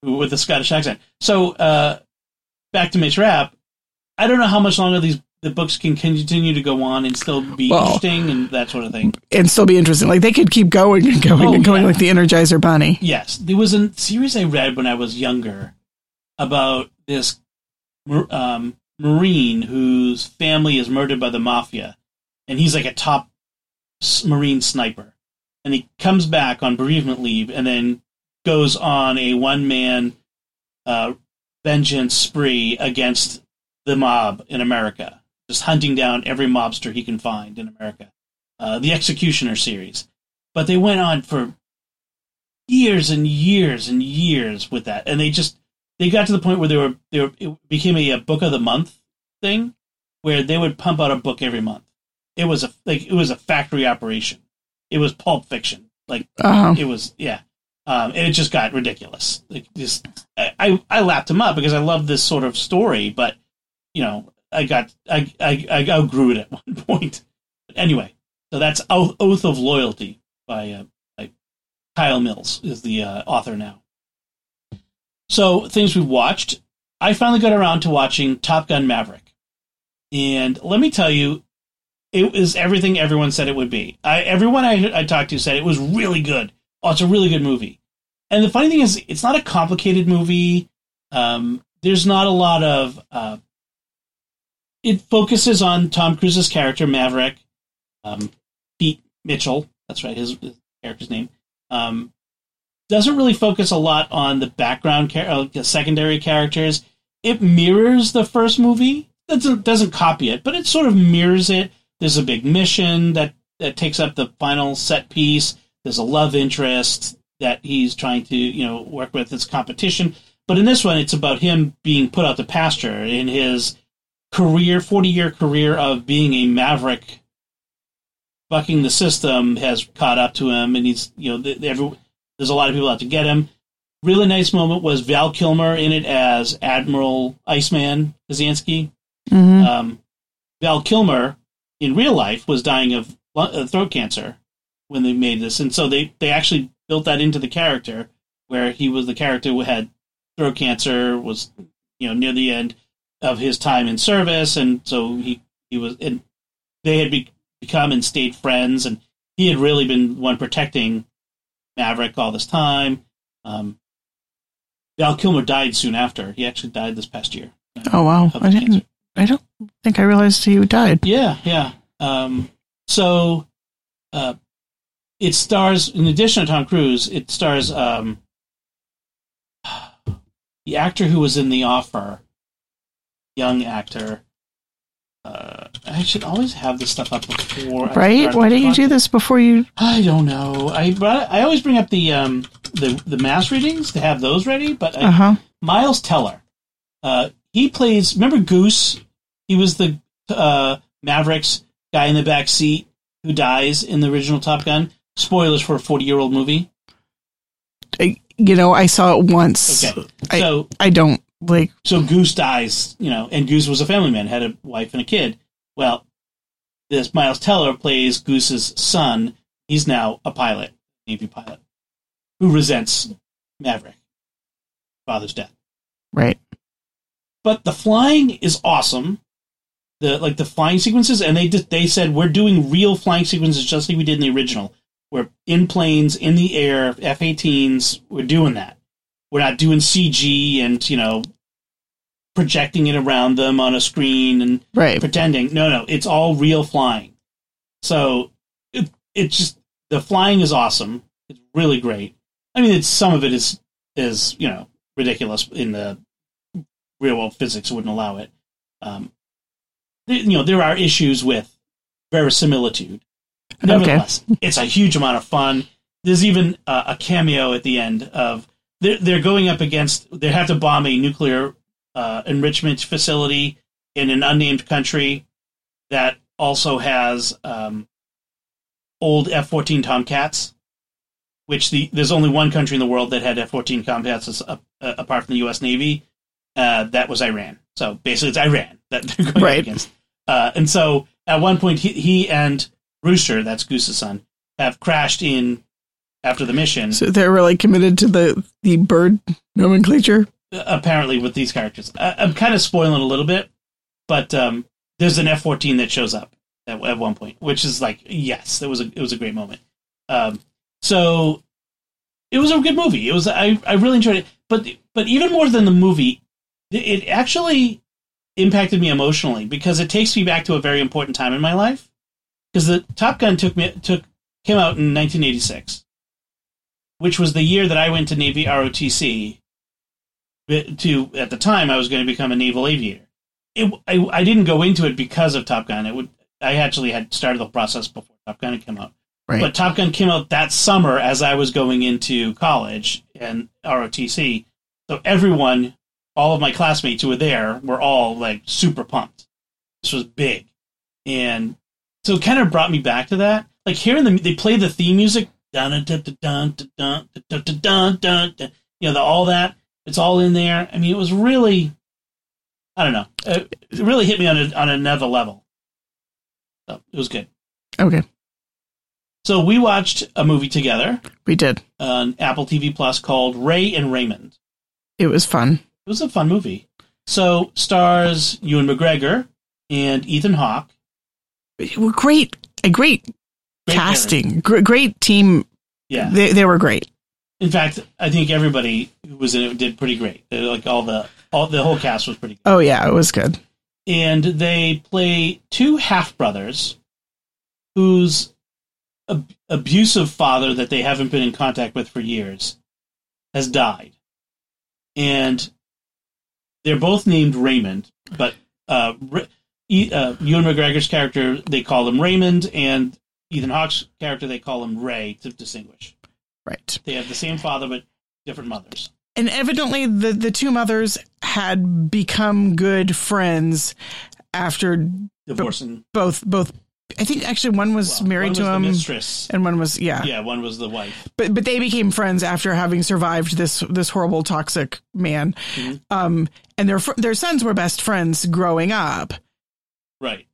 with the Scottish accent. So, uh, back to Mitch Rapp. I don't know how much longer these the books can continue to go on and still be Well- interesting and that sort of thing. And still be interesting. Like they could keep going and going Oh, and going yeah. like the Energizer Bunny. Yes, there was a series I read when I was younger about this um, Marine whose family is murdered by the mafia, and he's like a top Marine sniper, and he comes back on bereavement leave and then goes on a one man uh, vengeance spree against the mob in America, just hunting down every mobster he can find in America. Uh, the Executioner series, but they went on for years and years and years with that, and they just they got to the point where they were they were it became a, a book of the month thing, where they would pump out a book every month. It was a like it was a factory operation. It was pulp fiction. Like Uh-huh. it was yeah, um, and it just got ridiculous. Like just I, I I lapped him up because I love this sort of story, but you know I got I I, I outgrew it at one point. But anyway, so that's Oath, of Loyalty by uh, by Kyle Mills is the uh, author now. So things we've watched. I finally got around to watching Top Gun Maverick, and let me tell you, it was everything everyone said it would be. I, everyone I, I talked to said it was really good. Oh, it's a really good movie. And the funny thing is, it's not a complicated movie. Um, there's not a lot of. Uh, it focuses on Tom Cruise's character Maverick, um, Pete Mitchell. That's right, his, his character's name. Um, doesn't really focus a lot on the background, char- uh, the secondary characters. It mirrors the first movie. Doesn't doesn't copy it, but it sort of mirrors it. There's a big mission that that takes up the final set piece. There's a love interest that he's trying to you know work with its competition. But in this one, it's about him being put out to pasture in his career, 40 year career of being a maverick, bucking the system has caught up to him, and he's you know th- every, there's a lot of people out to get him. Really nice moment was Val Kilmer in it as Admiral Iceman Kazansky. hmm Um, Val Kilmer in real life was dying of uh, throat cancer when they made this, and so they they actually built that into the character where he was the character who had throat cancer was you know near the end of his time in service, and so he he was and they had be, become and stayed friends, and he had really been one protecting Maverick all this time. Um, Val Kilmer died soon after. He actually died this past year. Oh wow. I didn't I don't think I realized he died. Yeah, yeah. Um, so uh, it stars, in addition to Tom Cruise, it stars um, the actor who was in The Offer, young actor. Uh, I should always have this stuff up before. Right? Why didn't you do this before you I don't know. I I always bring up the um the the mass readings to have those ready, but I, uh-huh. Miles Teller. Uh, he plays. Remember Goose? He was the uh, Mavericks guy in the back seat who dies in the original Top Gun. Spoilers for a forty-year-old movie. I, you know, I saw it once. Okay, I- so I don't like so Goose dies, you know, and Goose was a family man, had a wife and a kid. Well, this Miles Teller plays Goose's son. He's now a pilot, Navy pilot, who resents Maverick, father's death. right. But the flying is awesome. The like the flying sequences, and they did, they said we're doing real flying sequences just like we did in the original. We're in planes, in the air, F-18s. We're doing that. We're not doing CG and you know projecting it around them on a screen and Right. pretending. No, no, it's all real flying. So it it's just the flying is awesome. It's really great. I mean, it's some of it is is you know ridiculous in the real world physics wouldn't allow it. Um, you know, there are issues with verisimilitude. Nevertheless, it's a huge amount of fun. There's even uh, a cameo at the end of they're, they're going up against they have to bomb a nuclear uh, enrichment facility in an unnamed country that also has um, old F-14 Tomcats, which the there's only one country in the world that had F-14 Tomcats uh, uh, apart from the U.S. Navy. Uh, that was Iran. So basically, it's Iran that they're going Right. up against. Uh, and so at one point, he, he and Rooster, that's Goose's son, have crashed in after the mission. So they're really committed to the the bird nomenclature. apparently with these characters. I, I'm kind of spoiling a little bit, but um, there's an F-14 that shows up at, at one point, which is like yes, it was a it was a great moment. Um, so it was a good movie. It was I I really enjoyed it, but but even more than the movie, it actually impacted me emotionally because it takes me back to a very important time in my life. Because the Top Gun took me took came out in 1986, which was the year that I went to Navy ROTC to at the time I was going to become a naval aviator. It, I, I didn't go into it because of Top Gun. It would I actually had started the process before Top Gun had come out. Right. But Top Gun came out that summer as I was going into college and ROTC. So everyone, all of my classmates who were there, were all like super pumped. This was big, and so it kind of brought me back to that. Like hearing the they play the theme music, dun dun dun dun dun dun dun dun you know, the, all that. It's all in there. I mean, it was really, I don't know, it, it really hit me on a, on another level. So it was good. Okay, So we watched a movie together we did. on Apple TV Plus called Ray and Raymond. It was fun. It was a fun movie. So stars Ewan McGregor and Ethan Hawke. Great, a great, Great casting. Gr- great team. Yeah. They they were great. In fact, I think everybody who was in it did pretty great. They- Like all the all the whole cast was pretty good. Oh yeah, it was good. And they play two half brothers whose ab- abusive father that they haven't been in contact with for years has died. And they're both named Raymond, but uh, uh, Ewan McGregor's character they call him Raymond, and Ethan Hawke's character they call him Ray to distinguish. Right. They have the same father but different mothers. And evidently, the the two mothers had become good friends after Divorcing. both both. I think actually one was well, married one to him, The mistress. and one was yeah. Yeah, one was the wife. But but they became friends after having survived this this horrible toxic man. Mhm. Um, and their their sons were best friends growing up, Right.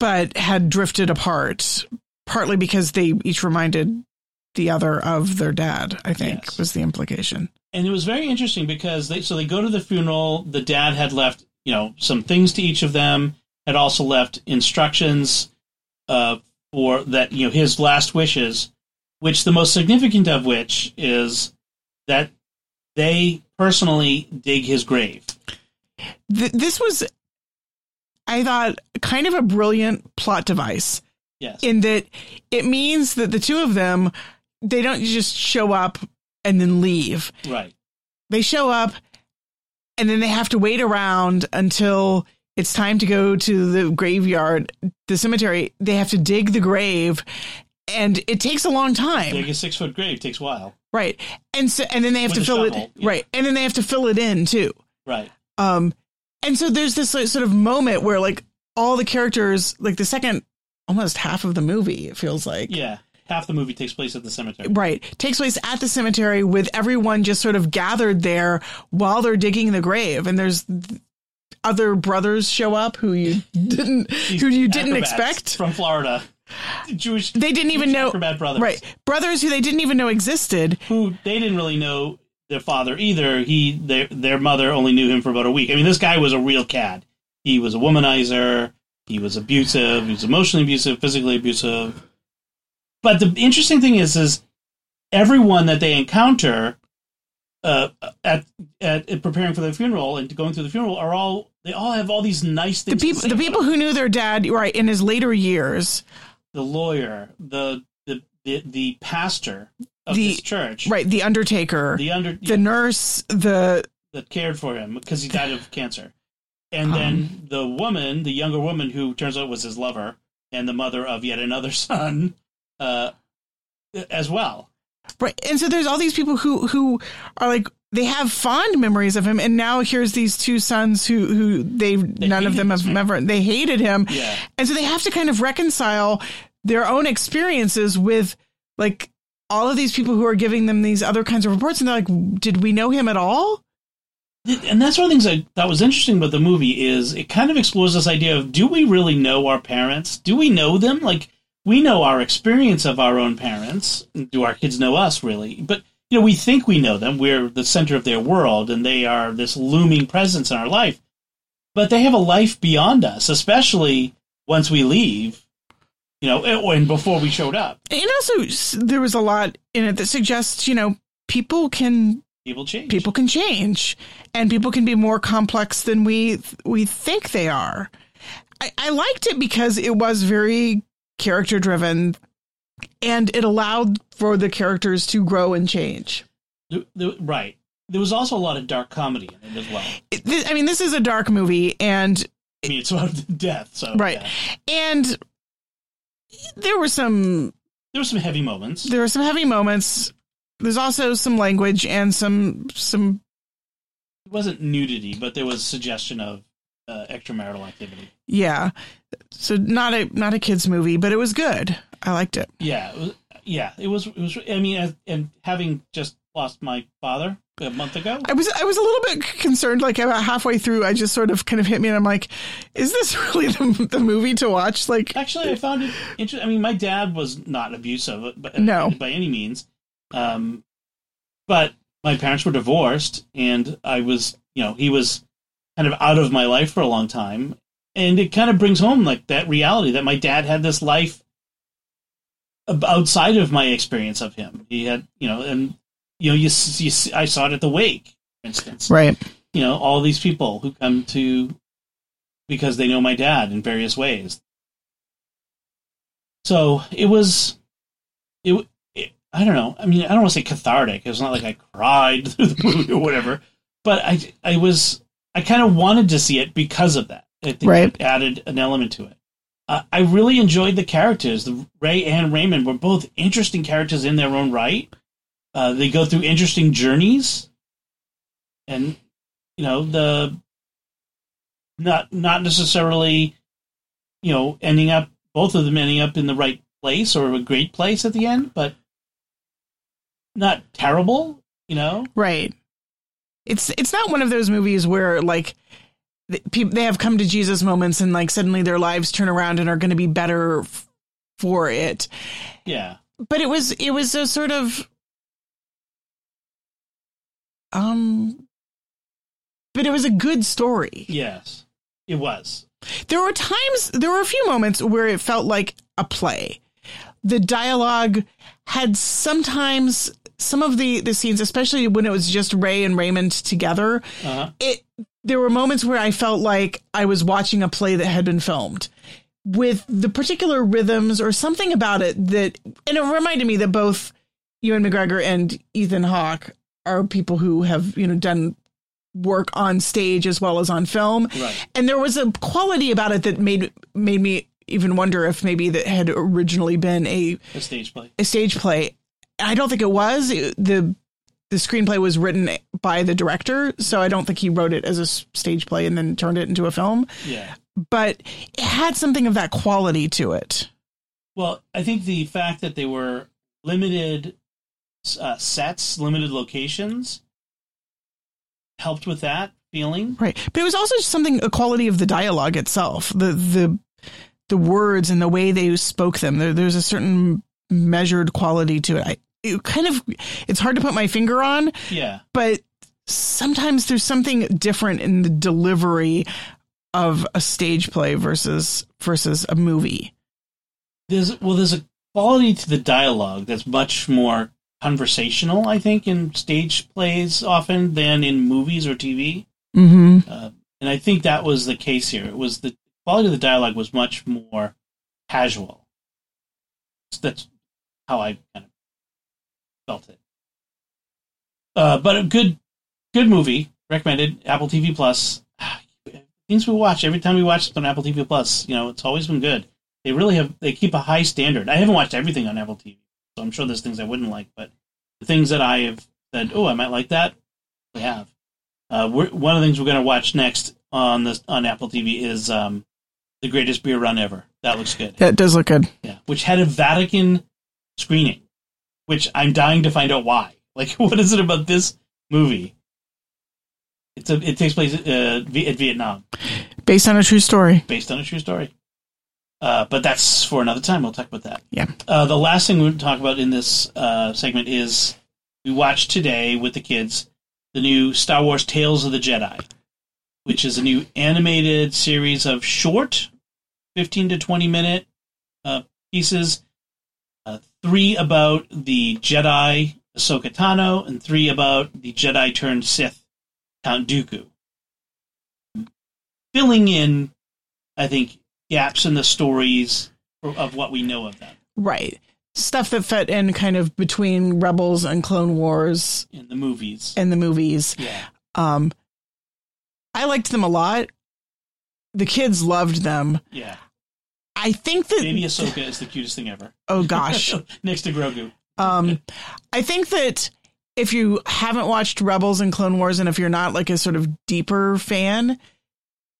but had drifted apart partly because they each reminded the other of their dad. I think Yes. was the implication. and it was very interesting because they so they go to the funeral the dad had left you know some things to each of them had also left instructions uh, for that you know his last wishes which the most significant of which is that they personally dig his grave Th- this was, I thought, kind of a brilliant plot device. Yes in that it means that the two of them they don't just show up and then leave. right They show up and then they have to wait around until it's time to go to the graveyard, the cemetery. They have to dig the grave and it takes a long time. dig a six foot grave takes a while Right. And so and then they have With to fill shovel, it yeah. right. And then they have to fill it in too. right Um, and so there's this like, sort of moment where like all the characters, like the second, almost half of the movie, it feels like, yeah half the movie takes place at the cemetery. Right. Takes place at the cemetery with everyone just sort of gathered there while they're digging the grave. And there's other brothers show up who you didn't who you didn't expect. from Florida. Jewish. They didn't even Jewish know acrobat brothers. Right. Brothers who they didn't even know existed. Who they didn't really know their father either. He their their mother only knew him for about a week. I mean, this guy was a real cad. He was a womanizer. He was abusive. He was emotionally abusive, physically abusive. But the interesting thing is, is everyone that they encounter uh, at, at at preparing for the funeral and going through the funeral are all they all have all these nice The things. to people say the people who knew their dad right in his later years. the lawyer, the the the, the pastor of The- this church, Right. The undertaker, The under the nurse, the that cared for him because he died of cancer, and Um. then the woman, the younger woman who turns out was his lover and the mother of yet another son, uh, as well. Right. And so there's all these people who who are like they have fond memories of him and now here's these two sons who who they none of them have man. ever they hated him. Yeah, And so they have to kind of reconcile their own experiences with like all of these people who are giving them these other kinds of reports and they're like did we know him at all? And that's one of the things I thought was interesting about the movie is it kind of explores this idea of do we really know our parents? Do we know them? Like we know our experience of our own parents. Do our kids know us really? But you know, we think we know them. We're the center of their world, and they are this looming presence in our life. But they have a life beyond us, especially once we leave. You know, and before we showed up, And also there was a lot in it that suggests, you know, people can people change. people can change and people can be more complex than we we think they are. I, I liked it because it was very character driven and it allowed for the characters to grow and change. The- the- right. There was also a lot of dark comedy in it as well. It, thi- I mean, this is a dark movie and I mean, it's about death, so Right. yeah. and there were some There were some heavy moments. there were some heavy moments. There's also some language and some some It wasn't nudity, but there was suggestion of uh, extramarital activity. yeah. So not a not a kids movie, but it was good. I liked it. Yeah, it was, yeah, it was. It was. I mean, as, and having just lost my father a month ago, I was I was a little bit concerned. Like about halfway through, I just sort of kind of hit me, and I'm like, "Is this really the, the movie to watch?" Like, actually, I found it interesting. I mean, my dad was not abusive, but No. by any means. Um, but my parents were divorced, and I was, you know, he was kind of out of my life for a long time, and it kind of brings home like that reality that my dad had this life outside of my experience of him. He had, you know, and you know, you, you I saw it at the wake, for instance. right, You know, all these people who come to because they know my dad in various ways. So it was, it I don't know. I mean, I don't want to say cathartic. It was not like I cried through the movie or whatever, but I, I was, I kind of wanted to see it because of that. I think Right. it added an element to it. Uh, I really enjoyed the characters. The Ray and Raymond were both interesting characters in their own right. Uh, they go through interesting journeys, and you know the not not necessarily you know ending up both of them ending up in the right place or a great place at the end, but not terrible. You know, right. It's it's not one of those movies where like people they have come to Jesus moments and like suddenly their lives turn around and are going to be better f- for it. yeah, But it was it was a sort of um but it was a good story. yes, it was. There were times, there were a few moments where it felt like a play. The dialogue had sometimes some of the the scenes, especially when it was just Ray and Raymond together. Uh-huh. It there were moments where I felt like I was watching a play that had been filmed with the particular rhythms or something about it that, and it reminded me that both Ewan McGregor and Ethan Hawke are people who have you know done work on stage as well as on film Right. and there was a quality about it that made made me even wonder if maybe that had originally been a, A stage play. a stage play. I don't think it was. It- the The screenplay was written by the director, so I don't think he wrote it as a stage play and then turned it into a film. Yeah. But it had something of that quality to it. Well, I think the fact that they were limited uh, sets, limited locations, helped with that feeling. Right. But it was also just something a quality of the dialogue itself. The the the words and the way they spoke them. There, there's a certain measured quality to it. I, it kind of it's hard to put my finger on, Yeah. but sometimes there's something different in the delivery of a stage play versus versus a movie. There's well, there's a quality to the dialogue that's much more conversational, I think, in stage plays often than in movies or TV. Mm-hmm. Uh, and I think that was the case here. It was the quality of the dialogue was much more casual. That's how I kind of felt it. Uh, but a good, good movie. Recommended. Apple TV Plus. Things we watch every time we watch it on Apple TV Plus. You know, it's always been good. They really have. They keep a high standard. I haven't watched everything on Apple TV, so I'm sure there's things I wouldn't like. But the things that I have said, oh, I might like that. We have. Uh, one of the things we're going to watch next on this on Apple TV is um, the greatest beer run ever. That looks good. That does look good. Yeah, which had a Vatican screening, which I'm dying to find out why. Like, what is it about this movie? It's a it takes place uh, at Vietnam, Based on a true story. based on a true story. Uh, but that's for another time. We'll talk about that. Yeah. Uh, the last thing we'll talk about in this uh, segment is we watched today with the kids the new Star Wars Tales of the Jedi, which is a new animated series of short, 15 to 20 minute uh, pieces. Uh, three about the Jedi Ahsoka Tano, and three about the Jedi turned Sith Count Dooku. Filling in, I think, gaps in the stories of what we know of them Right. Stuff that fit in kind of between Rebels and Clone Wars in the movies. and the movies. Yeah. Um, I liked them a lot. The kids loved them. Yeah. I think that. Baby Ahsoka is the cutest thing ever. oh gosh. Next to Grogu. Um, I think that if you haven't watched Rebels and Clone Wars, and if you're not like a sort of deeper fan,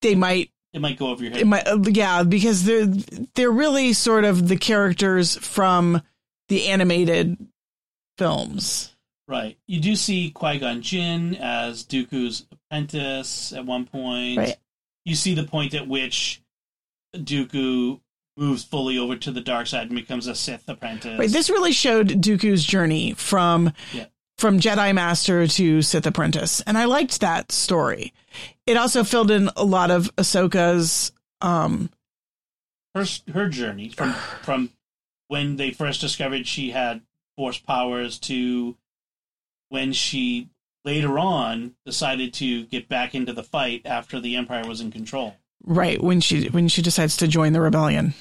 they might It might go over your head. it might, uh, yeah, because they're they're really sort of the characters from the animated films. Right. You do see Qui Gon Jinn as Dooku's apprentice at one point. Right. You see the point at which Dooku moves fully over to the dark side and becomes a Sith apprentice. Right. This really showed Dooku's journey from Yeah. from Jedi Master to Sith Apprentice, and I liked that story. It also filled in a lot of Ahsoka's. Um, her her journey from from when they first discovered she had force powers to when she later on decided to get back into the fight after the empire was in control. Right when she when she decides to join the rebellion.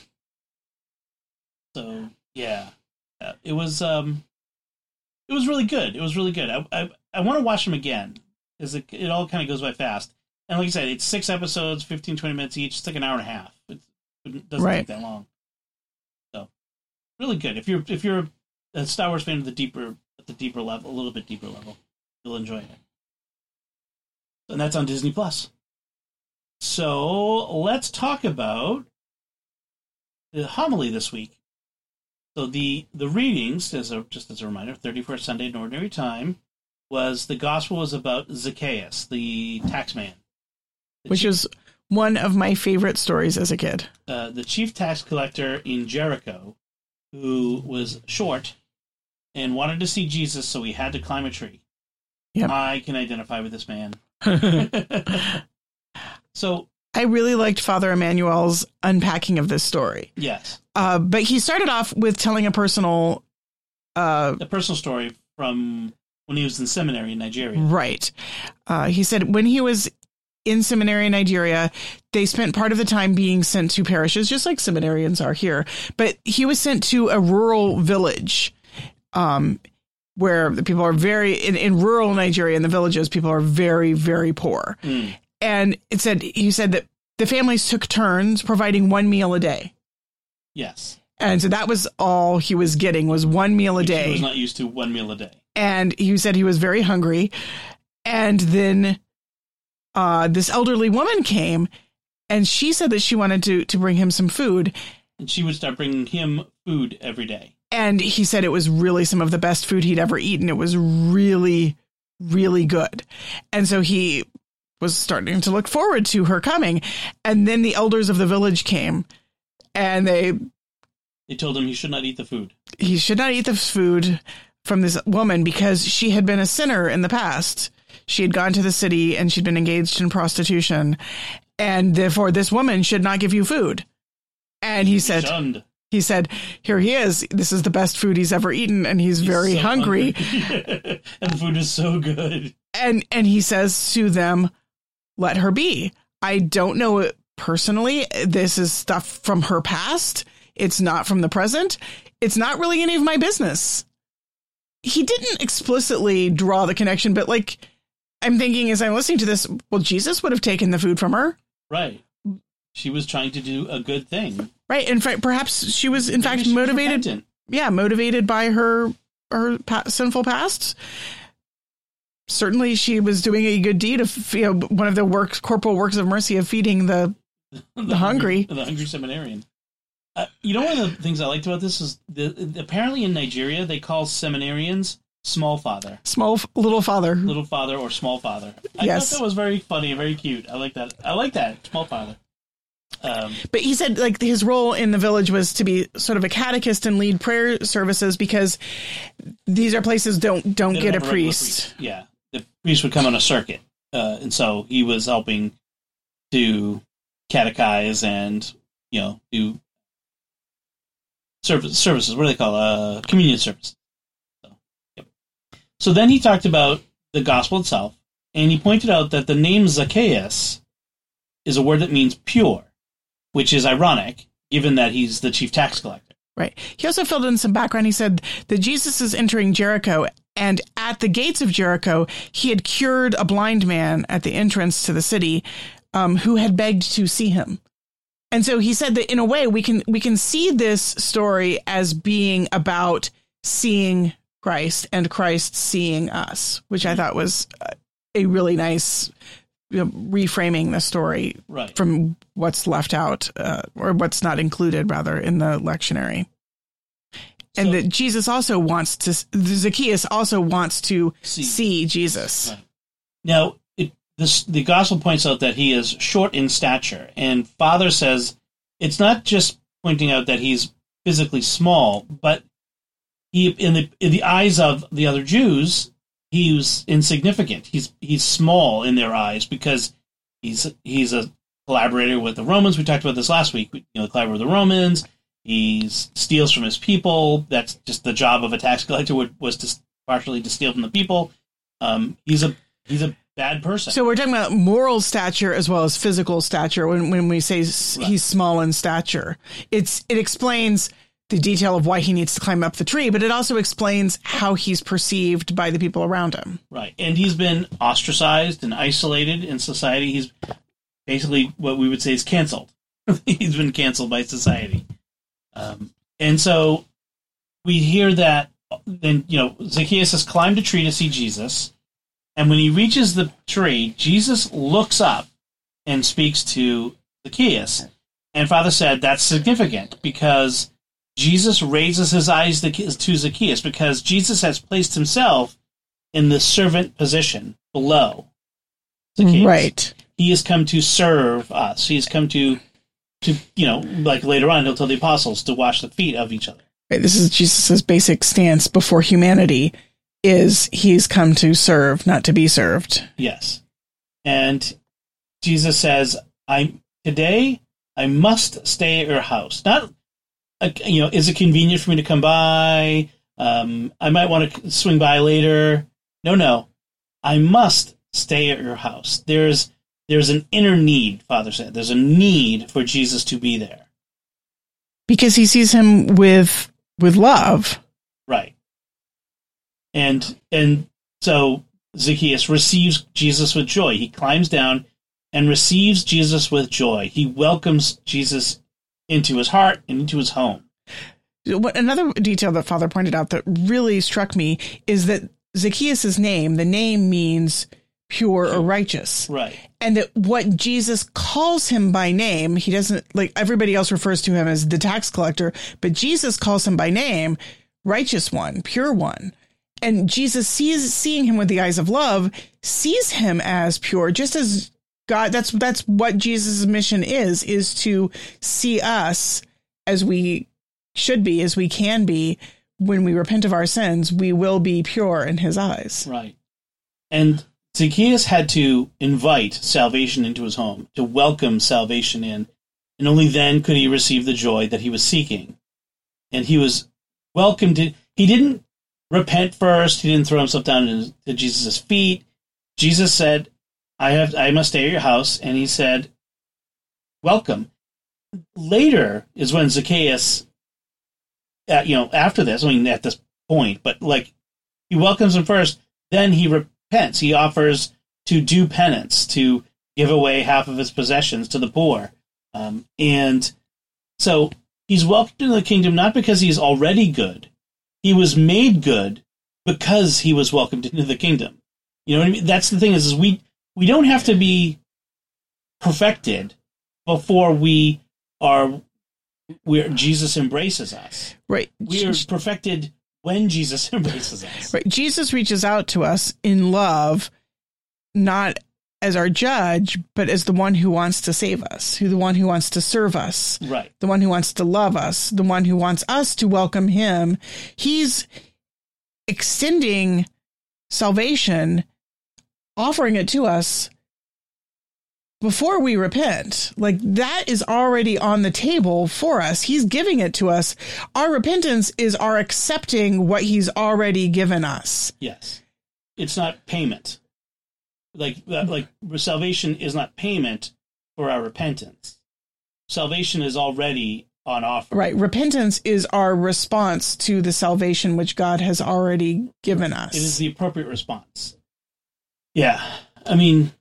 so yeah. Uh, it was um it was really good. It was really good. I i, I want to watch them again because it, it all kind of goes by fast. And like i said it's six episodes 15 20 minutes each. It's like an hour and a half. It doesn't Right. take that long. So really good. If you're if you're a star wars fan at the deeper at the deeper level a little bit deeper level you'll enjoy it and that's on disney plus so let's talk about the homily this week so the the readings, as a just as a reminder, thirty first Sunday in Ordinary Time, was the gospel was about Zacchaeus, the tax man, the which chief, is one of my favorite stories as a kid. uh, the chief tax collector in Jericho, who was short and wanted to see Jesus, so he had to climb a tree. Yep. I can identify with this man. So I really liked Father Emmanuel's unpacking of this story. yes, Uh, but he started off with telling a personal, uh, a personal story from when he was in seminary in Nigeria. right. Uh, he said when he was in seminary in Nigeria, they spent part of the time being sent to parishes, just like seminarians are here. But he was sent to a rural village, um, where the people are very in, in rural Nigeria in the villages, people are very, very poor. Mm. And it said he said that the families took turns providing one meal a day. Yes, And so that was all he was getting was one meal a Which he was not used to one meal a day. and he said he was very hungry. And then uh, this elderly woman came and she said that she wanted to, to bring him some food. and she would start bringing him food every day. And he said it was really some of the best food he'd ever eaten. It was really, really good. And so he was starting to look forward to her coming. And then the elders of the village came and they They told him he should not eat the food. he should not eat the food from this woman because she had been a sinner in the past. She had gone to the city and she'd been engaged in prostitution. And therefore this woman should not give you food. And he said Shunned. He said, Here he is. This is the best food he's ever eaten, and he's, very So hungry. hungry. and the food is so good. and and he says to them let her be i don't know it personally this is stuff from her past it's not from the present it's not really any of my business he didn't explicitly draw the connection but like i'm thinking as i'm listening to this well jesus would have taken the food from her Right. She was trying to do a good thing. Right in fact perhaps she was in fact was motivated repentant. yeah motivated by her her pa- sinful past certainly she was doing a good deed of you know one of the works corporal works of mercy of feeding the the, hungry. the hungry seminarian. Uh, you know, one of the things I liked about this is the, apparently in Nigeria they call seminarians small father, small f- little father little father, or small father. I Yes. thought that was very funny very cute. I like that. I like that small father. Um, but he said like his role in the village was to be sort of a catechist and lead prayer services because these are places don't don't get a regular priest Yeah, the priest would come on a circuit, uh, and so he was helping to catechize and you know do service services. What do they call uh, communion service? So, yep. so then he talked about the gospel itself, and he pointed out that the name Zacchaeus is a word that means pure, which is ironic given that he's the chief tax collector. Right. He also filled in some background. He said that Jesus is entering Jericho, and at the gates of Jericho, he had cured a blind man at the entrance to the city um, who had begged to see him. And so he said that in a way we can we can see this story as being about seeing Christ and Christ seeing us, which I thought was a really nice you know, reframing the story Right. from what's left out uh, or what's not included rather in the lectionary and So- that jesus also wants to zacchaeus also wants to See. see, jesus Right. Now, it, this, the gospel points out that he is short in stature, and Father says it's not just pointing out that he's physically small, but he, in the in the eyes of the other Jews, he's insignificant. He's he's small in their eyes because he's he's a collaborator with the Romans. We talked about this last week. You know, collaborator with the Romans. He steals from his people. That's just the job of a tax collector would, was to partially to steal from the people. Um, he's a he's a bad person. so we're talking about moral stature as well as physical stature when, when we say s Right. he's small in stature it's it explains the detail of why he needs to climb up the tree but it also explains how he's perceived by the people around him Right. And he's been ostracized and isolated in society. He's basically what we would say is canceled. he's been canceled by society. Um, and so we hear that then, you know, Zacchaeus has climbed a tree to see Jesus. And when he reaches the tree, Jesus looks up and speaks to Zacchaeus. And Father said that's significant because Jesus raises his eyes to Zacchaeus because Jesus has placed himself in the servant position below Zacchaeus. right He has come to serve us. He has come to, to you know, like later on, he'll tell the apostles to wash the feet of each other. Right, This is Jesus' basic stance before humanity is he's come to serve, not to be served. Yes. And Jesus says, I today I must stay at your house. Not you know, is it convenient for me to come by? Um, I might want to swing by later. No, no. I must stay at your house. There's there's an inner need, Father said. There's a need for Jesus to be there. Because he sees him with with love. Right. And and so Zacchaeus receives Jesus with joy. He climbs down and receives Jesus with joy. He welcomes Jesus into his heart and into his home. What another detail that Father pointed out that really struck me is that Zacchaeus' name, the name means pure or righteous. Right. And that what Jesus calls him by name, he doesn't like everybody else refers to him as the tax collector, but Jesus calls him by name, righteous one, pure one. And Jesus sees seeing him with the eyes of love, sees him as pure, just as God that's that's what Jesus' mission is, is to see us as we should be, as we can be, when we repent of our sins, we will be pure in his eyes. Right. And Zacchaeus had to invite salvation into his home, to welcome salvation in, and only then could he receive the joy that he was seeking. And he was welcomed. To, he didn't repent first. He didn't throw himself down to Jesus' feet. Jesus said, "I have, I must stay at your house," and he said, "Welcome." Later is when Zacchaeus, uh, you know, after this, I mean, at this point, but like he welcomes him first, then he repents. He offers to do penance, to give away half of his possessions to the poor. Um, and so he's welcomed into the kingdom not because he's already good. He was made good because he was welcomed into the kingdom. You know what I mean? That's the thing is, is we, we don't have to be perfected before we are where Jesus embraces us. Right. We are perfected when Jesus embraces us. Right. Jesus reaches out to us in love, not as our judge, but as the one who wants to save us, who the one who wants to serve us, right? The one who wants to love us, the one who wants us to welcome him. He's extending salvation, offering it to us before we repent. Like that is already on the table for us. He's giving it to us. Our repentance is our accepting what he's already given us. Yes. It's not payment. Like uh, like salvation is not payment for our repentance. Salvation is already on offer. Right. Repentance is our response to the salvation which God has already given us. It is the appropriate response. Yeah. I mean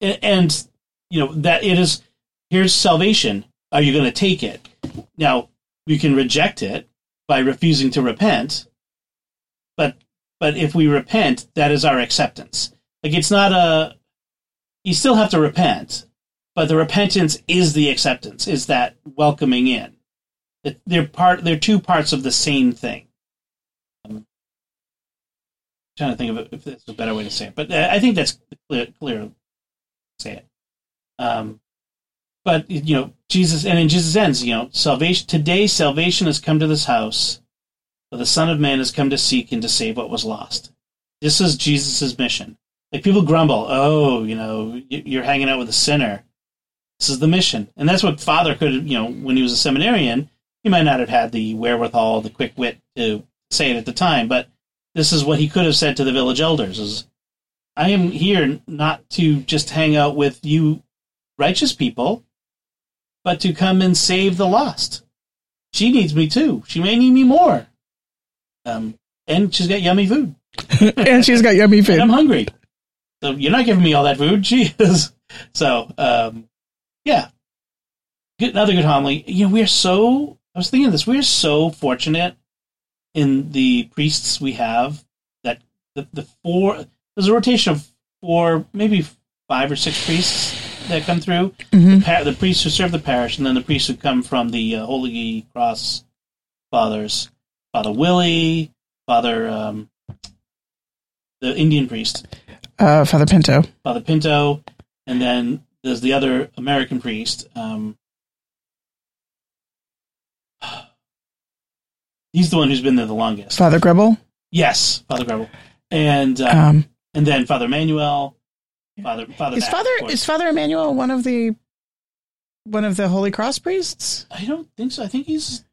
and you know that it is here's salvation. Are you going to take it? Now we can reject it by refusing to repent but but if we repent that is our acceptance. Like it's not a you still have to repent but the repentance is the acceptance is that welcoming in. They're part they're two parts of the same thing trying to think of it if there's a better way to say it but uh, i think that's clear clear say it um, but you know, Jesus, and in Jesus ends, you know, salvation today, salvation has come to this house, for the Son of Man has come to seek and to save what was lost. This is Jesus' mission. Like people grumble, oh, you know, you're hanging out with a sinner. This is the mission, and that's what Father could, you know, when he was a seminarian, he might not have had the wherewithal, the quick wit to say it at the time, but this is what he could have said to the village elders: is I am here not to just hang out with you righteous people, but to come and save the lost. She needs me too. She may need me more. Um, and she's got yummy food. and she's got yummy food. and I'm hungry. So you're not giving me all that food. She is. So, um, yeah. Good, another good homily. You know, we are so, I was thinking of this, we are so fortunate in the priests we have that the, the four, there's a rotation of four, maybe five or six priests that come through. Mm-hmm. The, par- the, priests who serve the parish, and then the priests who come from the uh, Holy Cross fathers, Father Willie, Father um, the Indian priest, uh, Father Pinto, Father Pinto, and then there's the other American priest. Um, he's the one who's been there the longest. Father Gribble. Yes, Father Gribble, and uh, um, and then Father Manuel, Father, Father, is Father is Father Emmanuel one of the one of the Holy Cross priests? I don't think so. I think he's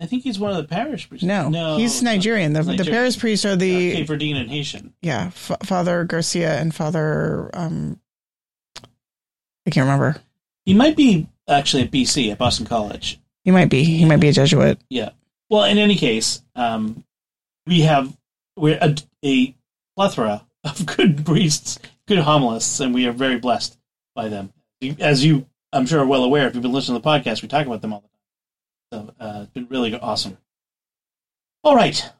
I think he's one of the parish priests. No, no, he's Nigerian. The, Nigerian. the parish priests are the uh, Cape Verdean and Haitian. Yeah, F- Father Garcia and Father um, I can't remember. He might be actually at BC at Boston College. He might be. He might be a Jesuit. Yeah. Well, in any case, um, we have we're a, a plethora of good priests good homilists, and we are very blessed by them. As you, I'm sure, are well aware, if you've been listening to the podcast, we talk about them all the time. So uh, it's been really awesome. All right.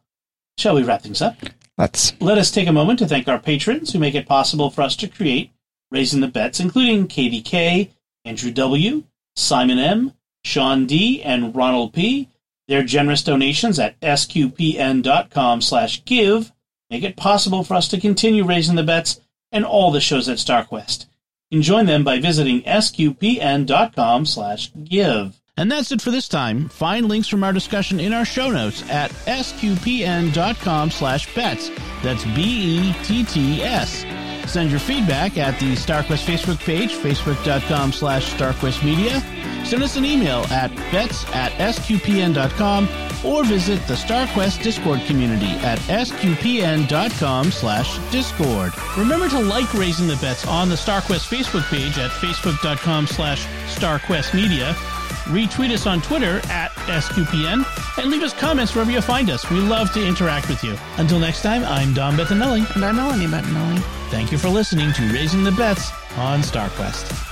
Shall we wrap things up? That's Let us take a moment to thank our patrons who make it possible for us to create Raising the Betts, including Katie K, Andrew W, Simon M, Sean D, and Ronald P. Their generous donations at sqpn.com slash give make it possible for us to continue raising the Betts and all the shows at StarQuest. You can join them by visiting sqpn.com slash give. And that's it for this time. Find links from our discussion in our show notes at sqpn.com slash betts. That's B-E-T-T-S. Send your feedback at the StarQuest Facebook page, facebook.com slash starquestmedia. Send us an email at betts at sqpn.com or visit the StarQuest Discord community at sqpn.com slash discord. Remember to like Raising the Bets on the StarQuest Facebook page at facebook.com slash starquestmedia. Retweet us on Twitter at SQPN and leave us comments wherever you find us. We love to interact with you. Until next time, I'm Don Bettinelli. and I'm Melanie Bettinelli. Thank you for listening to Raising the Betts on StarQuest.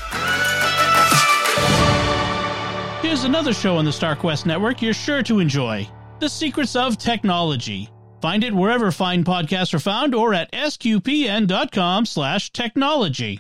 Here's another show on the StarQuest network you're sure to enjoy The Secrets of Technology. Find it wherever fine podcasts are found or at sqpn.com slash technology.